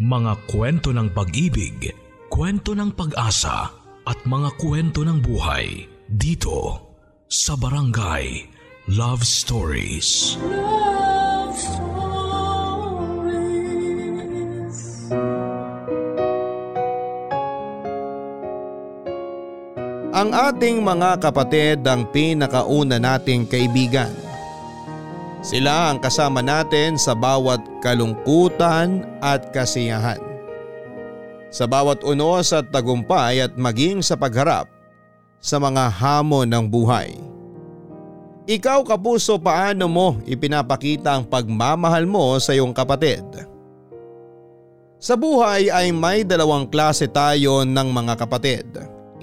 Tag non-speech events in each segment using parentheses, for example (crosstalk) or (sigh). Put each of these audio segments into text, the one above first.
Mga kwento ng pag-ibig, kwento ng pag-asa at mga kwento ng buhay dito sa Barangay Love Stories. Love Stories. Ang ating mga kapatid ang pinakauna nating kaibigan. Sila ang kasama natin sa bawat kalungkutan at kasiyahan. Sa bawat unos at tagumpay at maging sa pagharap sa mga hamon ng buhay. Ikaw kapuso paano mo ipinapakita ang pagmamahal mo sa iyong kapatid? Sa buhay ay may dalawang klase tayo ng mga kapatid.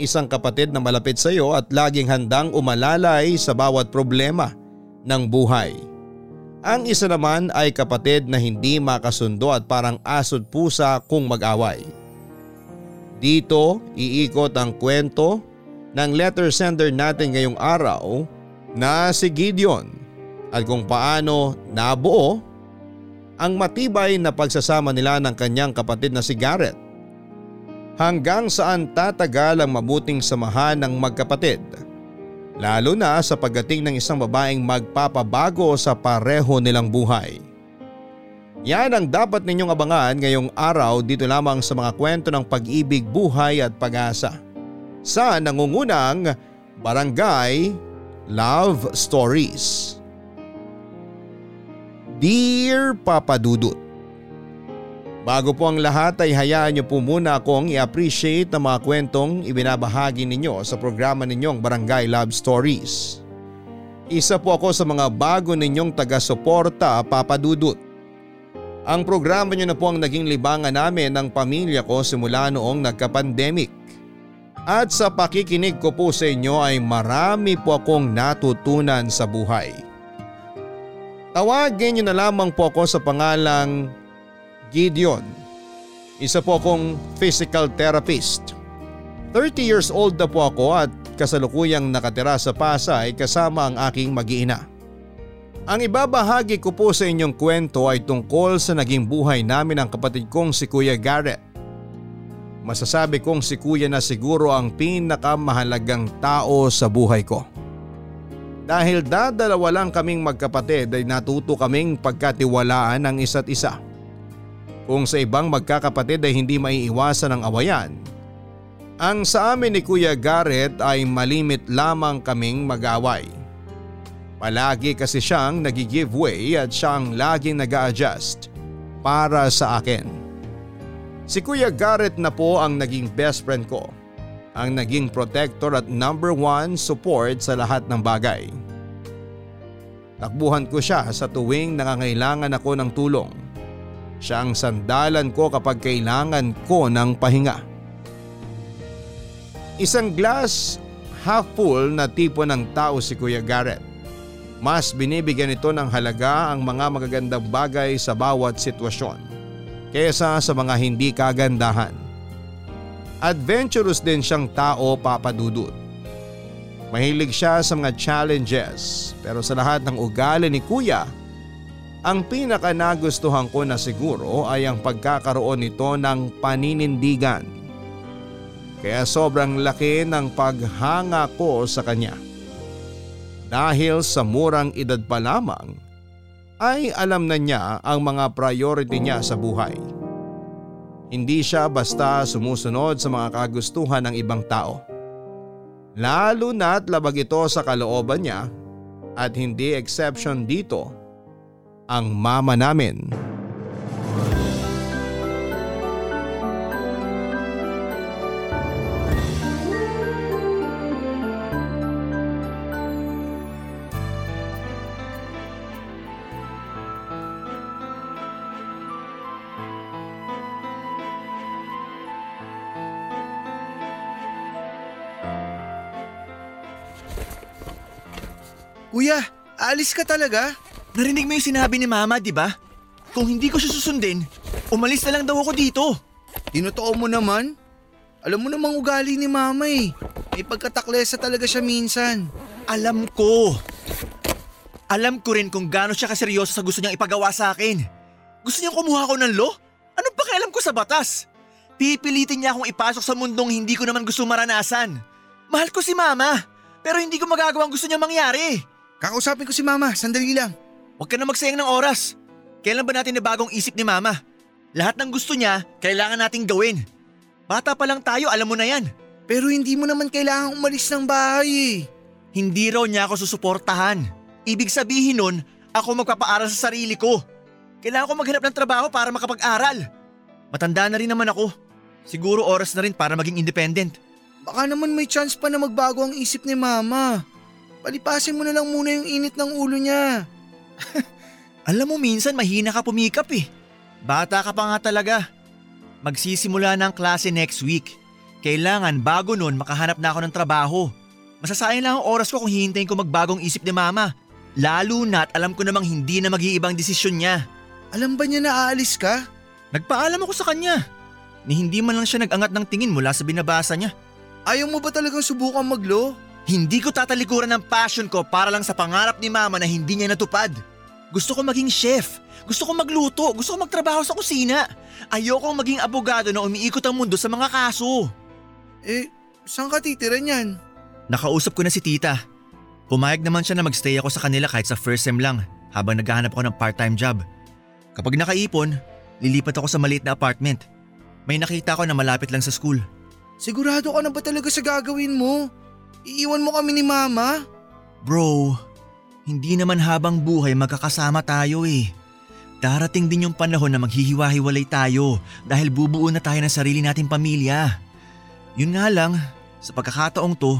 Isang kapatid na malapit sa iyo at laging handang umalalay sa bawat problema ng buhay. Ang isa naman ay kapatid na hindi makasundo at parang asod pusa kung mag-away. Dito iikot ang kwento ng letter sender natin ngayong araw na si Gideon at kung paano nabuo ang matibay na pagsasama nila ng kanyang kapatid na si Garrett. Hanggang saan tatagal ang mabuting samahan ng magkapatid lalo na sa pagdating ng isang babaeng magpapabago sa pareho nilang buhay. Yan ang dapat ninyong abangan ngayong araw dito lamang sa mga kwento ng pag-ibig, buhay at pag-asa. Sa nangungunang Barangay Love Stories. Dear Papa Dudut, Bago po ang lahat ay hayaan niyo po muna akong i-appreciate ang mga kwentong ibinabahagi ninyo sa programa ninyong Barangay Love Stories. Isa po ako sa mga bago ninyong taga-suporta Papa Dudut. Ang programa niyo na po ang naging libangan namin ng pamilya ko simula noong nagka-pandemic. At sa pakikinig ko po sa inyo ay marami po akong natutunan sa buhay. Tawagin niyo na lamang po ako sa pangalang Gideon. Isa po akong physical therapist. 30 years old na po ako at kasalukuyang nakatira sa Pasay kasama ang aking mag-iina. Ang ibabahagi ko po sa inyong kwento ay tungkol sa naging buhay namin ng kapatid kong si Kuya Garrett. Masasabi kong si Kuya na siguro ang pinakamahalagang tao sa buhay ko. Dahil dadalawa lang kaming magkapatid ay natuto kaming pagkatiwalaan ng isa't isa. Kung sa ibang magkakapatid ay hindi maiiwasan ang awayan. Ang sa amin ni Kuya Garrett ay malimit lamang kaming mag-away. Palagi kasi siyang nag-give way at siyang laging nag adjust para sa akin. Si Kuya Garrett na po ang naging best friend ko. Ang naging protector at number one support sa lahat ng bagay. Takbuhan ko siya sa tuwing nangangailangan ako ng tulong siya ang sandalan ko kapag kailangan ko ng pahinga. Isang glass half full na tipo ng tao si Kuya Garrett. Mas binibigyan ito ng halaga ang mga magagandang bagay sa bawat sitwasyon kaysa sa mga hindi kagandahan. Adventurous din siyang tao papadudot. Mahilig siya sa mga challenges pero sa lahat ng ugali ni Kuya ang pinaka nagustuhan ko na siguro ay ang pagkakaroon nito ng paninindigan. Kaya sobrang laki ng paghanga ko sa kanya. Dahil sa murang edad pa lamang ay alam na niya ang mga priority niya sa buhay. Hindi siya basta sumusunod sa mga kagustuhan ng ibang tao. Lalo na't labag ito sa kalooban niya at hindi exception dito ang mama namin. Kuya, alis ka talaga? Narinig mo yung sinabi ni Mama, di ba? Kung hindi ko susundin, umalis na lang daw ako dito. Tinotoo mo naman? Alam mo namang ugali ni Mama eh. May pagkataklesa talaga siya minsan. Alam ko. Alam ko rin kung gaano siya kaseryoso sa gusto niyang ipagawa sa akin. Gusto niyang kumuha ko ng lo? Anong pakialam ko sa batas? Pipilitin niya akong ipasok sa mundong hindi ko naman gusto maranasan. Mahal ko si mama, pero hindi ko magagawa ang gusto niya mangyari. Kakausapin ko si mama, sandali lang. Huwag ka na magsayang ng oras. Kailan ba natin nabagong isip ni mama? Lahat ng gusto niya, kailangan nating gawin. Bata pa lang tayo, alam mo na yan. Pero hindi mo naman kailangang umalis ng bahay eh. Hindi raw niya ako susuportahan. Ibig sabihin nun, ako magpapaaral sa sarili ko. Kailangan ko maghanap ng trabaho para makapag-aral. Matanda na rin naman ako. Siguro oras na rin para maging independent. Baka naman may chance pa na magbago ang isip ni mama. Palipasin mo na lang muna yung init ng ulo niya. (laughs) Alam mo minsan mahina ka pumikap eh. Bata ka pa nga talaga. Magsisimula na ang klase next week. Kailangan bago nun makahanap na ako ng trabaho. Masasayang lang ang oras ko kung hihintayin ko magbagong isip ni mama. Lalo na't alam ko namang hindi na mag-iibang desisyon niya. Alam ba niya na aalis ka? Nagpaalam ako sa kanya. Ni hindi man lang siya nag-angat ng tingin mula sa binabasa niya. Ayaw mo ba talagang subukan maglo? Hindi ko tatalikuran ng passion ko para lang sa pangarap ni mama na hindi niya natupad. Gusto ko maging chef. Gusto ko magluto. Gusto ko magtrabaho sa kusina. Ayokong maging abogado na umiikot ang mundo sa mga kaso. Eh, saan ka titira niyan? Nakausap ko na si tita. Pumayag naman siya na magstay ako sa kanila kahit sa first sem lang habang naghahanap ako ng part-time job. Kapag nakaipon, lilipat ako sa maliit na apartment. May nakita ko na malapit lang sa school. Sigurado ka na ba talaga sa gagawin mo? Iiwan mo kami ni mama? Bro, hindi naman habang buhay magkakasama tayo eh. Darating din yung panahon na maghihiwa-hiwalay tayo dahil bubuo na tayo ng sarili nating pamilya. Yun nga lang, sa pagkakataong to,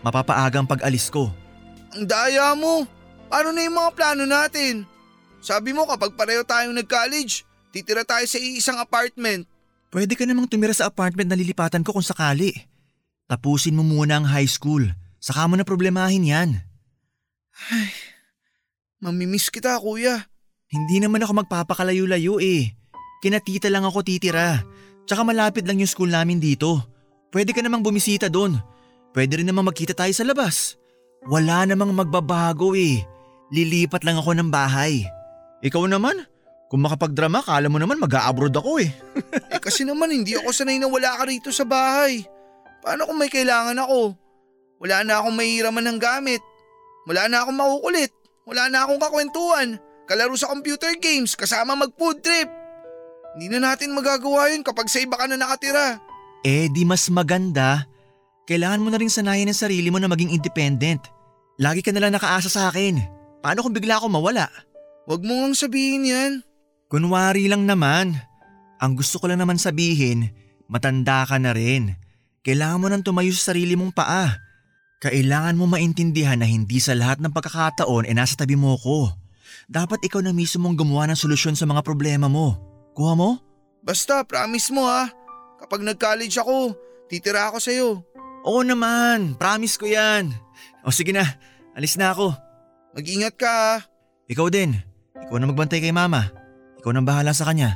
mapapaagang pag-alis ko. Ang daya mo! Paano na yung mga plano natin? Sabi mo kapag pareho tayong nag-college, titira tayo sa iisang apartment. Pwede ka namang tumira sa apartment na lilipatan ko kung sakali. Tapusin mo muna ang high school, saka mo na problemahin yan. Mamimiss kita kuya. Hindi naman ako magpapakalayo-layo eh. Kinatita lang ako titira. Tsaka malapit lang yung school namin dito. Pwede ka namang bumisita doon. Pwede rin namang magkita tayo sa labas. Wala namang magbabago eh. Lilipat lang ako ng bahay. Ikaw naman? Kung makapagdrama, kala mo naman mag-a-abroad ako eh. (laughs) Eh kasi naman hindi ako sanay na wala ka rito sa bahay. Paano kung may kailangan ako? Wala na akong mahiraman ng gamit. Wala na akong makukulit. Wala na akong kakwentuhan. Kalaro sa computer games kasama mag-food trip. Hindi na natin magagawa yun kapag sa iba ka na nakatira. Eh di mas maganda. Kailangan mo na rin sanayin ang sarili mo na maging independent. Lagi ka nalang nakaasa sa akin. Paano kung bigla ako mawala? Huwag mo ngang sabihin yan. Kunwari lang naman. Ang gusto ko lang naman sabihin, matanda ka na rin. Kailangan mo nang tumayo sa sarili mong paa. Kailangan mo maintindihan na hindi sa lahat ng pagkakataon e nasa tabi mo ko. Dapat ikaw na mismo mong gumawa ng solusyon sa mga problema mo. Kuha mo? Basta, promise mo ha. Kapag nag-college ako, titira ako sa'yo. Oo naman, promise ko yan. O sige na, alis na ako. Mag-ingat ka ha. Ikaw din. Ikaw na magbantay kay mama. Ikaw nang bahala sa kanya.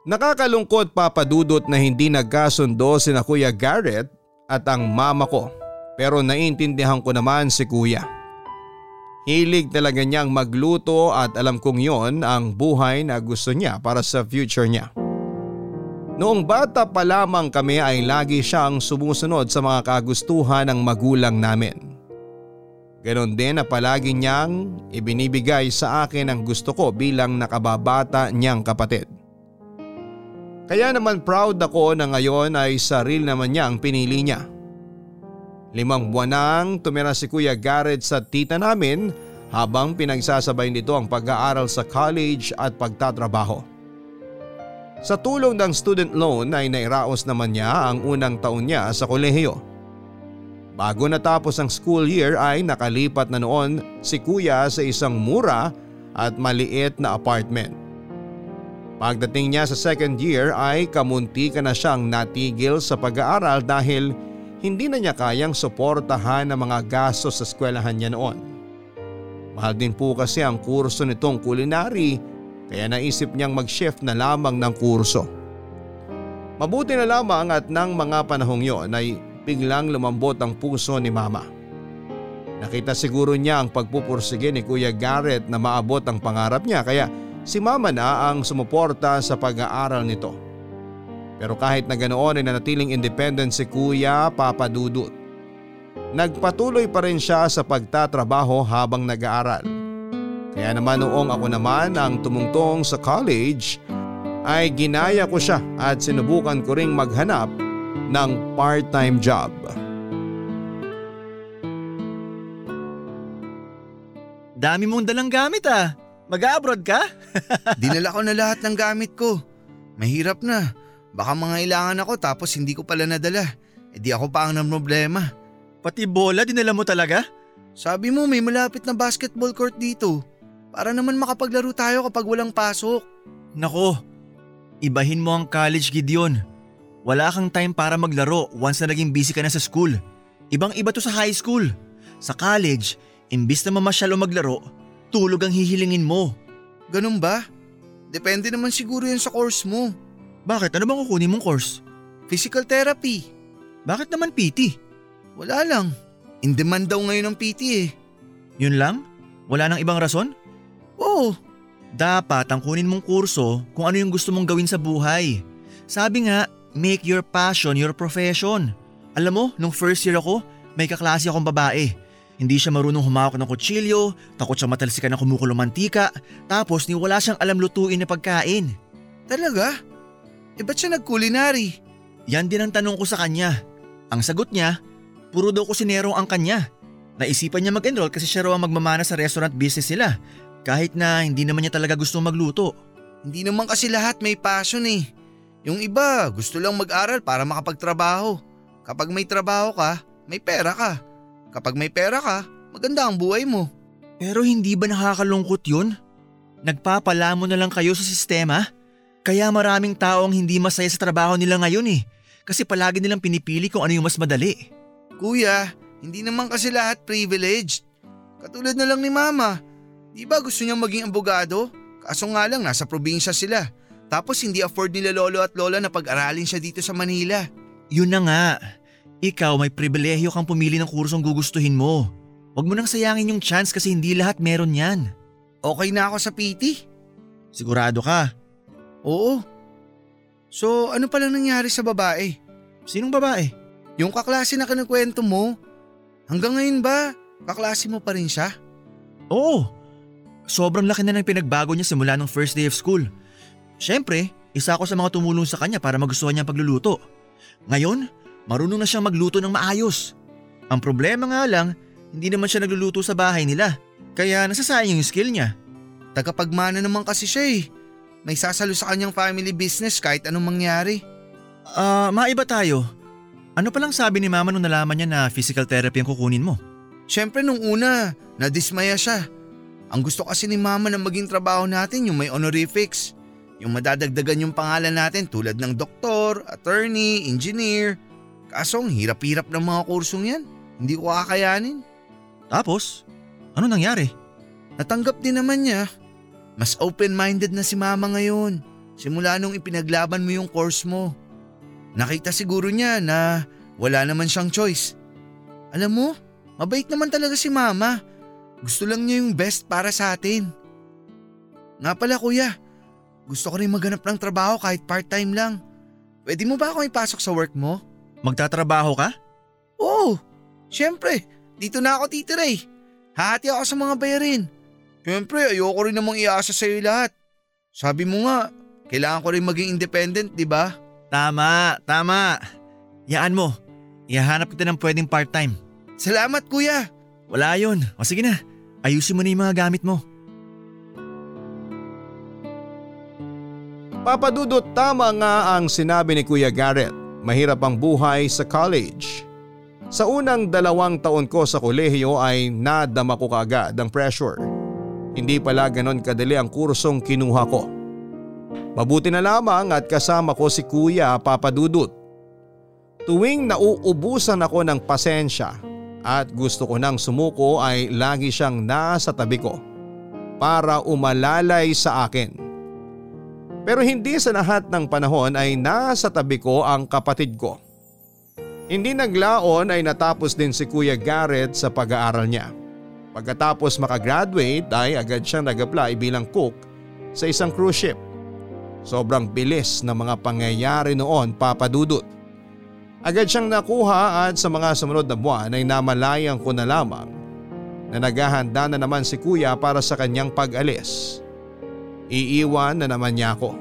Nakakalungkot papadudot na hindi nagkasundo sina Kuya Garrett at ang mama ko pero naiintindihan ko naman si Kuya. Hilig talaga niyang magluto at alam kong yon ang buhay na gusto niya para sa future niya. Noong bata pa lamang kami ay lagi siyang sumusunod sa mga kagustuhan ng magulang namin. Ganon din na palagi niyang ibinibigay sa akin ang gusto ko bilang nakababata niyang kapatid. Kaya naman proud ako na ngayon ay sarili naman niya ang pinili niya. Limang buwan nang tumira si Kuya Garrett sa tita namin habang pinagsasabay nito ang pag-aaral sa college at pagtatrabaho. Sa tulong ng student loan ay nairaos naman niya ang unang taon niya sa kolehiyo. Bago natapos ang school year ay nakalipat na noon si kuya sa isang mura at maliit na apartment. Pagdating niya sa second year ay kamunti ka na siyang natigil sa pag-aaral dahil hindi na niya kayang suportahan ang mga gastos sa eskwelahan niya noon. Mahal din po kasi ang kurso nitong culinary kaya naisip niyang mag-shift na lamang ng kurso. Mabuti na lamang at ng mga panahong yon ay biglang lumambot ang puso ni mama. Nakita siguro niya ang pagpupursige ni Kuya Garrett na maabot ang pangarap niya kaya si mama na ang sumuporta sa pag-aaral nito. Pero kahit na ganoon ay nanatiling independent si Kuya Papa Dudut. Nagpatuloy pa rin siya sa pagtatrabaho habang nag-aaral. Kaya naman noong ako naman ang tumungtong sa college ay ginaya ko siya at sinubukan ko ring maghanap ng part-time job. Dami mong dalang gamit ah. Mag-abroad ka? (laughs) Dinala ko na lahat ng gamit ko. Mahirap na. Baka mangailangan ako tapos hindi ko pala nadala. E di ako pa ang problema. Pati bola dinala mo talaga? Sabi mo may malapit na basketball court dito. Para naman makapaglaro tayo kapag walang pasok. Nako, ibahin mo ang college Gideon. Wala kang time para maglaro once na naging busy ka na sa school. Ibang iba to sa high school. Sa college, imbis na mamasyal o maglaro, tulog ang hihilingin mo. Ganun ba? Depende naman siguro yan sa course mo. Bakit? Ano bang kukunin mong course? Physical therapy. Bakit naman PT? Wala lang. In demand daw ngayon ang PT eh. Yun lang? Wala nang ibang rason? Oo. Dapat ang kunin mong kurso kung ano yung gusto mong gawin sa buhay. Sabi nga, make your passion your profession. Alam mo, nung first year ako, may kaklase akong babae. Hindi siya marunong humawak ng kutsilyo, takot siya matalsikan ng kumukulong mantika, tapos ni wala siyang alam lutuin na pagkain. Talaga? E ba't siya nag-culinary? Yan din ang tanong ko sa kanya. Ang sagot niya, puro daw kusinero ang kanya. Naisipan niya mag-enroll kasi siya raw ang magmamana sa restaurant business nila kahit na hindi naman niya talaga gusto magluto. Hindi naman kasi lahat may passion eh. Yung iba gusto lang mag-aral para makapagtrabaho. Kapag may trabaho ka, may pera ka. Kapag may pera ka, maganda ang buhay mo. Pero hindi ba nakakalungkot yun? Nagpapalamo na lang kayo sa sistema? Kaya maraming tao ang hindi masaya sa trabaho nila ngayon eh. Kasi palagi nilang pinipili kung ano yung mas madali. Kuya, hindi naman kasi lahat privileged. Katulad na lang ni mama. Di ba gusto niyang maging abogado? Kaso nga lang nasa probinsya sila. Tapos hindi afford nila lolo at lola na pag-aralin siya dito sa Manila. Yun na nga. Ikaw may pribilehyo kang pumili ng kursong gugustuhin mo. Huwag mo nang sayangin yung chance kasi hindi lahat meron yan. Okay na ako sa PT? Sigurado ka? Oo. So ano pala nangyari sa babae? Sinong babae? Yung kaklase na kinukwento mo. Hanggang ngayon ba, kaklase mo pa rin siya? Oo. Sobrang laki na ng pinagbago niya simula nung first day of school. Siyempre, isa ako sa mga tumulong sa kanya para magustuhan niya ang pagluluto. Ngayon, marunong na siyang magluto ng maayos. Ang problema nga lang, hindi naman siya nagluluto sa bahay nila. Kaya nasasayang yung skill niya. Tagapagmana naman kasi siya eh. May sasalo sa kanyang family business kahit anong mangyari. Ah, maiba tayo. Ano palang sabi ni mama nung nalaman niya na physical therapy ang kukunin mo? Siyempre nung una, nadismaya siya. Ang gusto kasi ni mama na maging trabaho natin yung may honorifics. Yung madadagdagan yung pangalan natin tulad ng doktor, attorney, engineer. Kaso ang hirap-hirap ng mga kursong yan. Hindi ko kakayanin. Tapos, ano nangyari? Natanggap din naman niya. Mas open-minded na si mama ngayon. Simula nung ipinaglaban mo yung course mo. Nakita siguro niya na wala naman siyang choice. Alam mo, mabait naman talaga si mama. Gusto lang niya yung best para sa atin. Nga pala kuya, gusto ko rin maghanap ng trabaho kahit part-time lang. Pwede mo ba ako ipasok sa work mo? Magtatrabaho ka? Oo, syempre. Dito na ako titira eh. Hahati ako sa mga bayarin. Syempre, ayoko rin namang iasa sa'yo lahat. Sabi mo nga, kailangan ko rin maging independent, di ba? Tama, tama. Yaan mo. Ihahanap kita ng pwedeng part-time. Salamat kuya. Wala yun. O sige na, ayusin mo na yung mga gamit mo. Papadudot tama nga ang sinabi ni Kuya Garrett. Mahirap ang buhay sa college. Sa unang dalawang taon ko sa kolehiyo ay nadama ko kaagad ang pressure. Hindi pala ganon kadali ang kursong kinuha ko. Mabuti na lamang at kasama ko si Kuya Papadudut. Tuwing nauubusan ako ng pasensya at gusto ko nang sumuko ay lagi siyang nasa tabi ko para umalalay sa akin. Pero hindi sa lahat ng panahon ay nasa tabi ko ang kapatid ko. Hindi naglaon ay natapos din si Kuya Garrett sa pag-aaral niya. Pagkatapos makagraduate ay agad siyang nag-apply bilang cook sa isang cruise ship. Sobrang bilis ng mga pangyayari noon papadudot. Agad siyang nakuha at sa mga sumunod na buwan ay namalayan ko na lamang na naghahanda na naman si kuya para sa kanyang pag-alis. Iiwan na naman niya ako.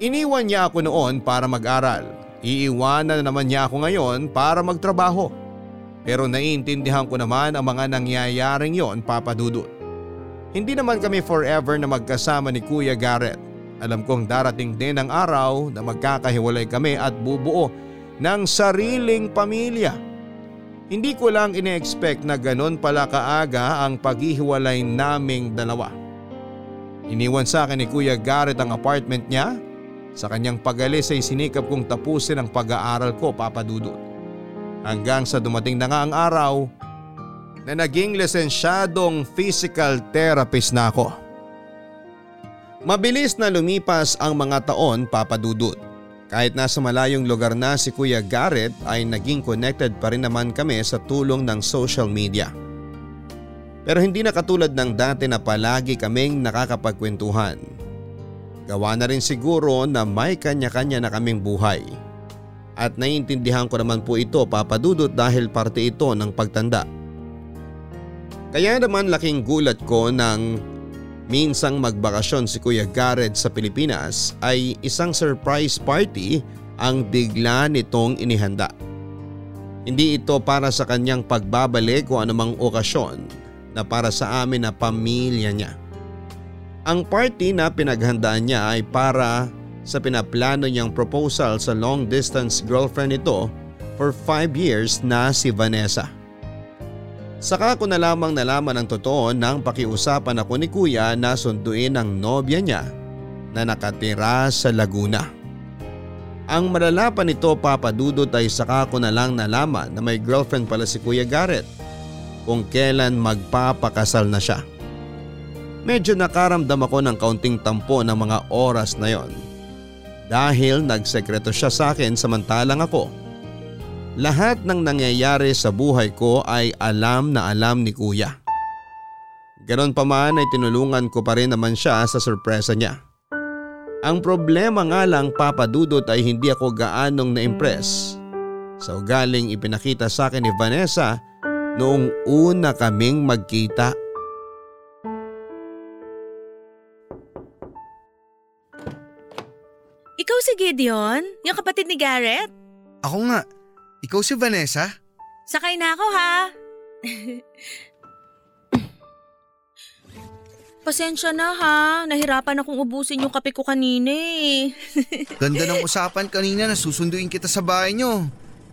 Iniwan niya ako noon para mag-aral. Iiwanan na naman niya ako ngayon para magtrabaho. Pero naiintindihan ko naman ang mga nangyayaring yon papadudot. Hindi naman kami forever na magkasama ni Kuya Garrett. Alam kong darating din ang araw na magkakahiwalay kami at bubuo ng sariling pamilya. Hindi ko lang ine-expect na ganon pala kaaga ang paghihiwalay naming dalawa. Iniwan sa akin ni Kuya Garrett ang apartment niya. Sa kanyang pag-alis ay sinikap kong tapusin ang pag-aaral ko papadudot. Hanggang sa dumating na nga ang araw na naging lisensyadong physical therapist na ako. Mabilis na lumipas ang mga taon papadudot. Kahit nasa malayong lugar na si Kuya Garrett ay naging connected pa rin naman kami sa tulong ng social media. Pero hindi na katulad ng dati na palagi kaming nakakapagkwentuhan. Gawa na rin siguro na may kanya-kanya na kaming buhay. At naiintindihan ko naman po ito papadudot dahil parte ito ng pagtanda. Kaya naman laking gulat ko nang minsang magbakasyon si Kuya Garrett sa Pilipinas ay isang surprise party ang bigla nitong inihanda. Hindi ito para sa kanyang pagbabalik o anumang okasyon na para sa amin na pamilya niya. Ang party na pinaghandaan niya ay para sa pinaplano niyang proposal sa long distance girlfriend nito for 5 years na si Vanessa. Saka ko na lamang nalaman ang totoo nang pakiusapan ako ni kuya na sunduin ang nobya niya na nakatira sa Laguna. Ang malala pa nito papadudot ay saka ko na lang nalaman na may girlfriend pala si Kuya Garrett kung kailan magpapakasal na siya. Medyo nakaramdam ako ng kaunting tampo ng mga oras na yon. Dahil nagsekreto siya sa akin samantalang ako. Lahat ng nangyayari sa buhay ko ay alam na alam ni kuya. Ganon pa man ay tinulungan ko pa rin naman siya sa sorpresa niya. Ang problema nga lang papadudot ay hindi ako gaanong na-impress sa ugaling ipinakita sa akin ni Vanessa noong una kaming magkita. Ikaw si Gideon? Yung kapatid ni Garrett? Ako nga. Ikaw si Vanessa? Sakay na ako ha. Pasensya na ha. Nahirapan akong ubusin yung kape ko kanina eh. (laughs) Ganda ng usapan kanina na susunduin kita sa bahay nyo.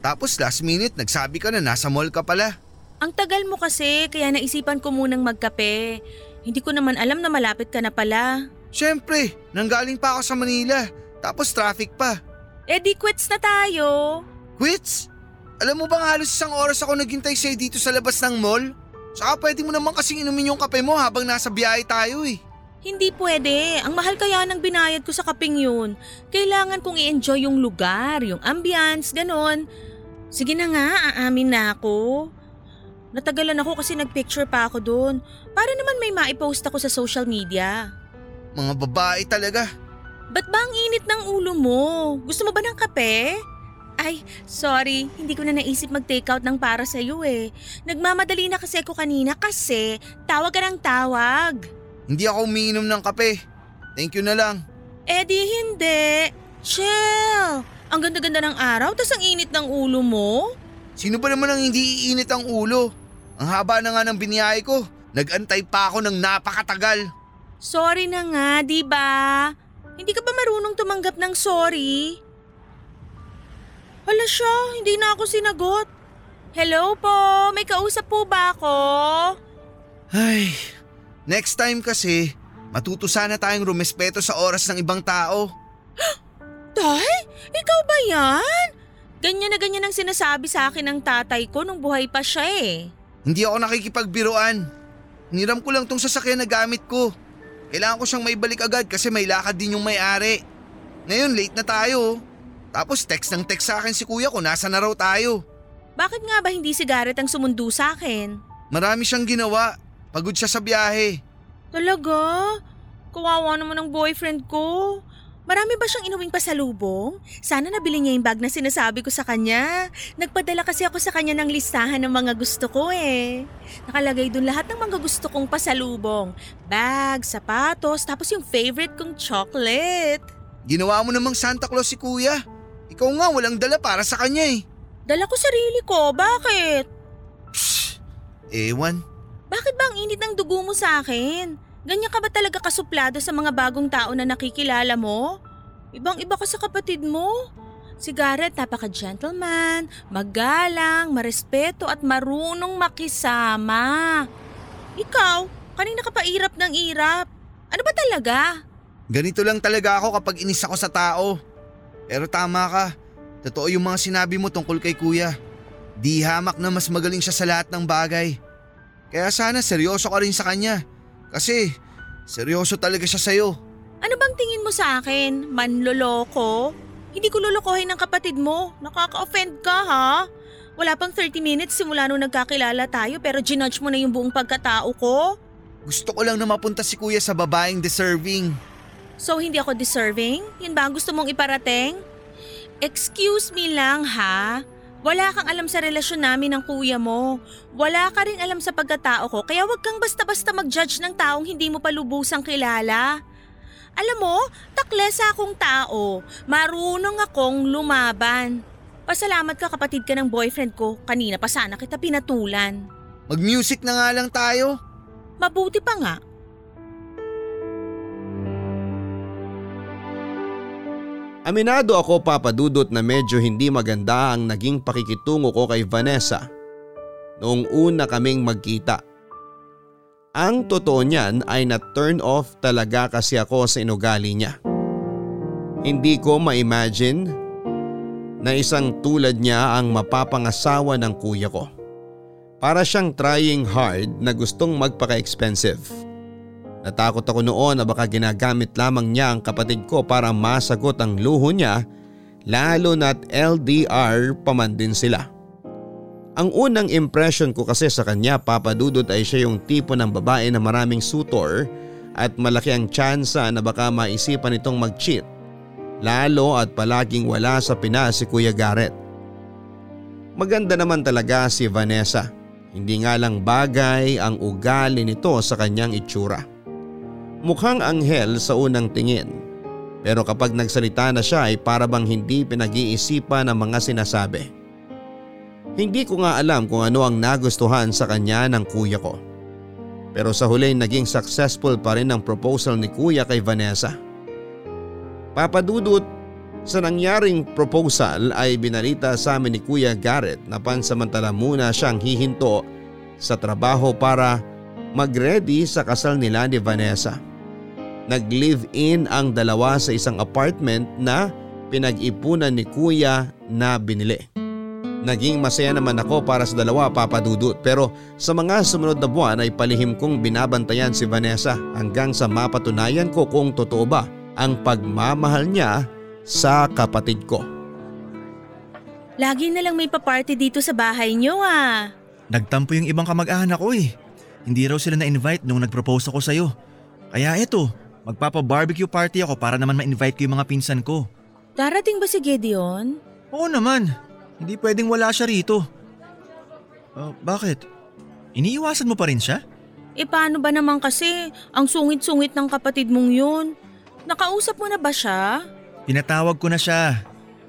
Tapos last minute nagsabi ka na nasa mall ka pala. Ang tagal mo kasi kaya naisipan ko munang magkape. Hindi ko naman alam na malapit ka na pala. Siyempre, nanggaling pa ako sa Manila. Tapos traffic pa. Eh di quits na tayo. Quits? Alam mo bang halos isang oras ako naghintay sa'yo dito sa labas ng mall? Saka pwede mo naman kasing inumin yung kape mo habang nasa biyahe tayo eh. Hindi pwede. Ang mahal kaya ng binayad ko sa kaping yun. Kailangan kong i-enjoy yung lugar, yung ambience, ganon. Sige na nga, aamin na ako. Natagalan ako kasi nagpicture pa ako doon. Para naman may maipost ako sa social media. Mga babae talaga. Ba't ba ang init ng ulo mo? Gusto mo ba ng kape? Ay, sorry. Hindi ko na naisip mag-takeout ng para sa iyo eh. Nagmamadali na kasi ako kanina kasi tawag ka ng tawag. Hindi ako umiinom ng kape. Thank you na lang. Eh di hindi. Chill. Ang ganda-ganda ng araw, tas ang init ng ulo mo. Sino ba naman ang hindi iinit ang ulo? Ang haba na nga ng biniyahe ko. Nag-antay pa ako ng napakatagal. Sorry na nga, di ba? Hindi ka ba marunong tumanggap ng sorry? Hala siya, hindi na ako sinagot. Hello po, may kausap po ba ako? Ay, next time kasi, matuto sana tayong rumespeto sa oras ng ibang tao. (gasps) Tay, ikaw ba yan? Ganyan na ganyan ang sinasabi sa akin ng tatay ko nung buhay pa siya eh. Hindi ako nakikipagbiruan. Niram ko lang tong sasakyan na gamit ko. Kailangan ko siyang maibalik agad kasi may lakad din yung may-ari. Ngayon late na tayo. Tapos text ng text sa akin si kuya ko nasa na raw tayo. Bakit nga ba hindi si Garrett ang sumundo sa akin? Marami siyang ginawa. Pagod siya sa biyahe. Talaga? Kawawa naman ang boyfriend ko. Marami ba siyang inuwing pasalubong? Sana nabili niya yung bag na sinasabi ko sa kanya. Nagpadala kasi ako sa kanya ng listahan ng mga gusto ko eh. Nakalagay dun lahat ng mga gusto kong pasalubong. Bag, sapatos, tapos yung favorite kong chocolate. Ginawa mo namang Santa Claus si kuya. Ikaw nga walang dala para sa kanya eh. Dala ko sarili ko, bakit? Psst, ewan. Bakit ba ang init ng dugo mo sa akin? Ganyan ka ba talaga kasuplado sa mga bagong tao na nakikilala mo? Ibang iba ka sa kapatid mo. Si Garrett napaka-gentleman, magalang, marespeto at marunong makisama. Ikaw, kanina ka pa irap ng irap. Ano ba talaga? Ganito lang talaga ako kapag inis ako sa tao. Pero tama ka. Totoo yung mga sinabi mo tungkol kay kuya. Di hamak na mas magaling siya sa lahat ng bagay. Kaya sana seryoso ka rin sa kanya. Kasi seryoso talaga siya sa'yo. Ano bang tingin mo sa akin? Manloloko? Hindi ko lolokohin ng kapatid mo. Nakaka-offend ka ha? Wala pang 30 minutes simula nung nagkakilala tayo pero ginudge mo na yung buong pagkatao ko? Gusto ko lang na mapunta si kuya sa babaeng deserving. So hindi ako deserving? Yun ba ang gusto mong iparating? Excuse me lang ha. Wala kang alam sa relasyon namin ng kuya mo. Wala ka rin alam sa pagkatao ko kaya wag kang basta-basta mag-judge ng taong hindi mo pa lubusang kilala. Alam mo, taklesa akong tao. Marunong akong lumaban. Pasalamat ka kapatid ka ng boyfriend ko. Kanina pa sana kita pinatulan. Mag-music na nga lang tayo. Mabuti pa nga. Aminado ako papadudot na medyo hindi maganda ang naging pakikitungo ko kay Vanessa noong una kaming magkita. Ang totoo niyan ay na-turn off talaga kasi ako sa inugali niya. Hindi ko ma-imagine na isang tulad niya ang mapapangasawa ng kuya ko. Para siyang trying hard na gustong magpaka-expensive. Natakot ako noon na baka ginagamit lamang niya ang kapatid ko para masagot ang luho niya lalo na't LDR pa man din sila. Ang unang impression ko kasi sa kanya papadudot ay siya yung tipo ng babae na maraming sutor at malaki ang tsansa na baka maisipan itong mag-cheat. Lalo at palaging wala sa Pinas si Kuya Garrett. Maganda naman talaga si Vanessa. Hindi nga lang bagay ang ugali nito sa kanyang itsura. Mukhang anghel sa unang tingin. Pero kapag nagsalita na siya ay para bang hindi pinag-iisipan ang mga sinasabi. Hindi ko nga alam kung ano ang nagustuhan sa kanya ng kuya ko. Pero sa huli naging successful pa rin ang proposal ni kuya kay Vanessa. Papadudot, sa nangyaring proposal ay binalita sa amin ni Kuya Garrett na pansamantala muna siyang hihinto sa trabaho para mag-ready sa kasal nila ni Vanessa. Nag-live-in ang dalawa sa isang apartment na pinag-ipunan ni Kuya na binili. Naging masaya naman ako para sa dalawa papadudot pero sa mga sumunod na buwan ay palihim kong binabantayan si Vanessa hanggang sa mapatunayan ko kung totoo ba ang pagmamahal niya sa kapatid ko. Lagi na lang may paparty dito sa bahay niyo ah. Nagtampo yung ibang kamag-anak ko eh. Hindi raw sila na-invite nung nag-propose ako sa'yo. Kaya eto, magpapa-barbecue party ako para naman ma-invite ko yung mga pinsan ko. Darating ba si Gideon? Oo naman, hindi pwedeng wala siya rito. Uh, bakit? Iniiwasan mo pa rin siya? E paano ba naman kasi ang sungit-sungit ng kapatid mong yun? Nakausap mo na ba siya? Pinatawag ko na siya.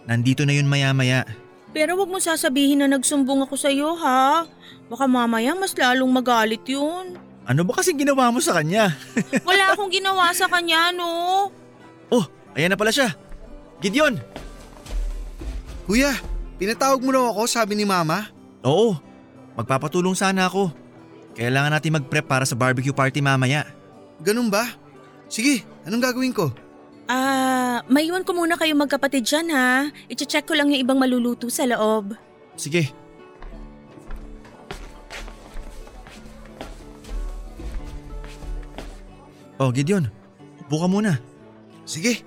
Nandito na yun maya-maya. Pero wag mo sasabihin na nagsumbong ako sa'yo ha. Baka mamaya mas lalong magalit yun. Ano ba kasing ginawa mo sa kanya? (laughs) Wala akong ginawa sa kanya no. oh, ayan na pala siya. Gideon! Kuya, pinatawag mo raw ako sabi ni mama. Oo, magpapatulong sana ako. Kailangan natin mag-prep para sa barbecue party mamaya. Ganun ba? Sige, anong gagawin ko? Ah, maiwan ko muna kayo magkapatid dyan ha. Iche-check ko lang yung ibang maluluto sa loob. Sige. Oh, Gideon. Upo ka muna. Sige.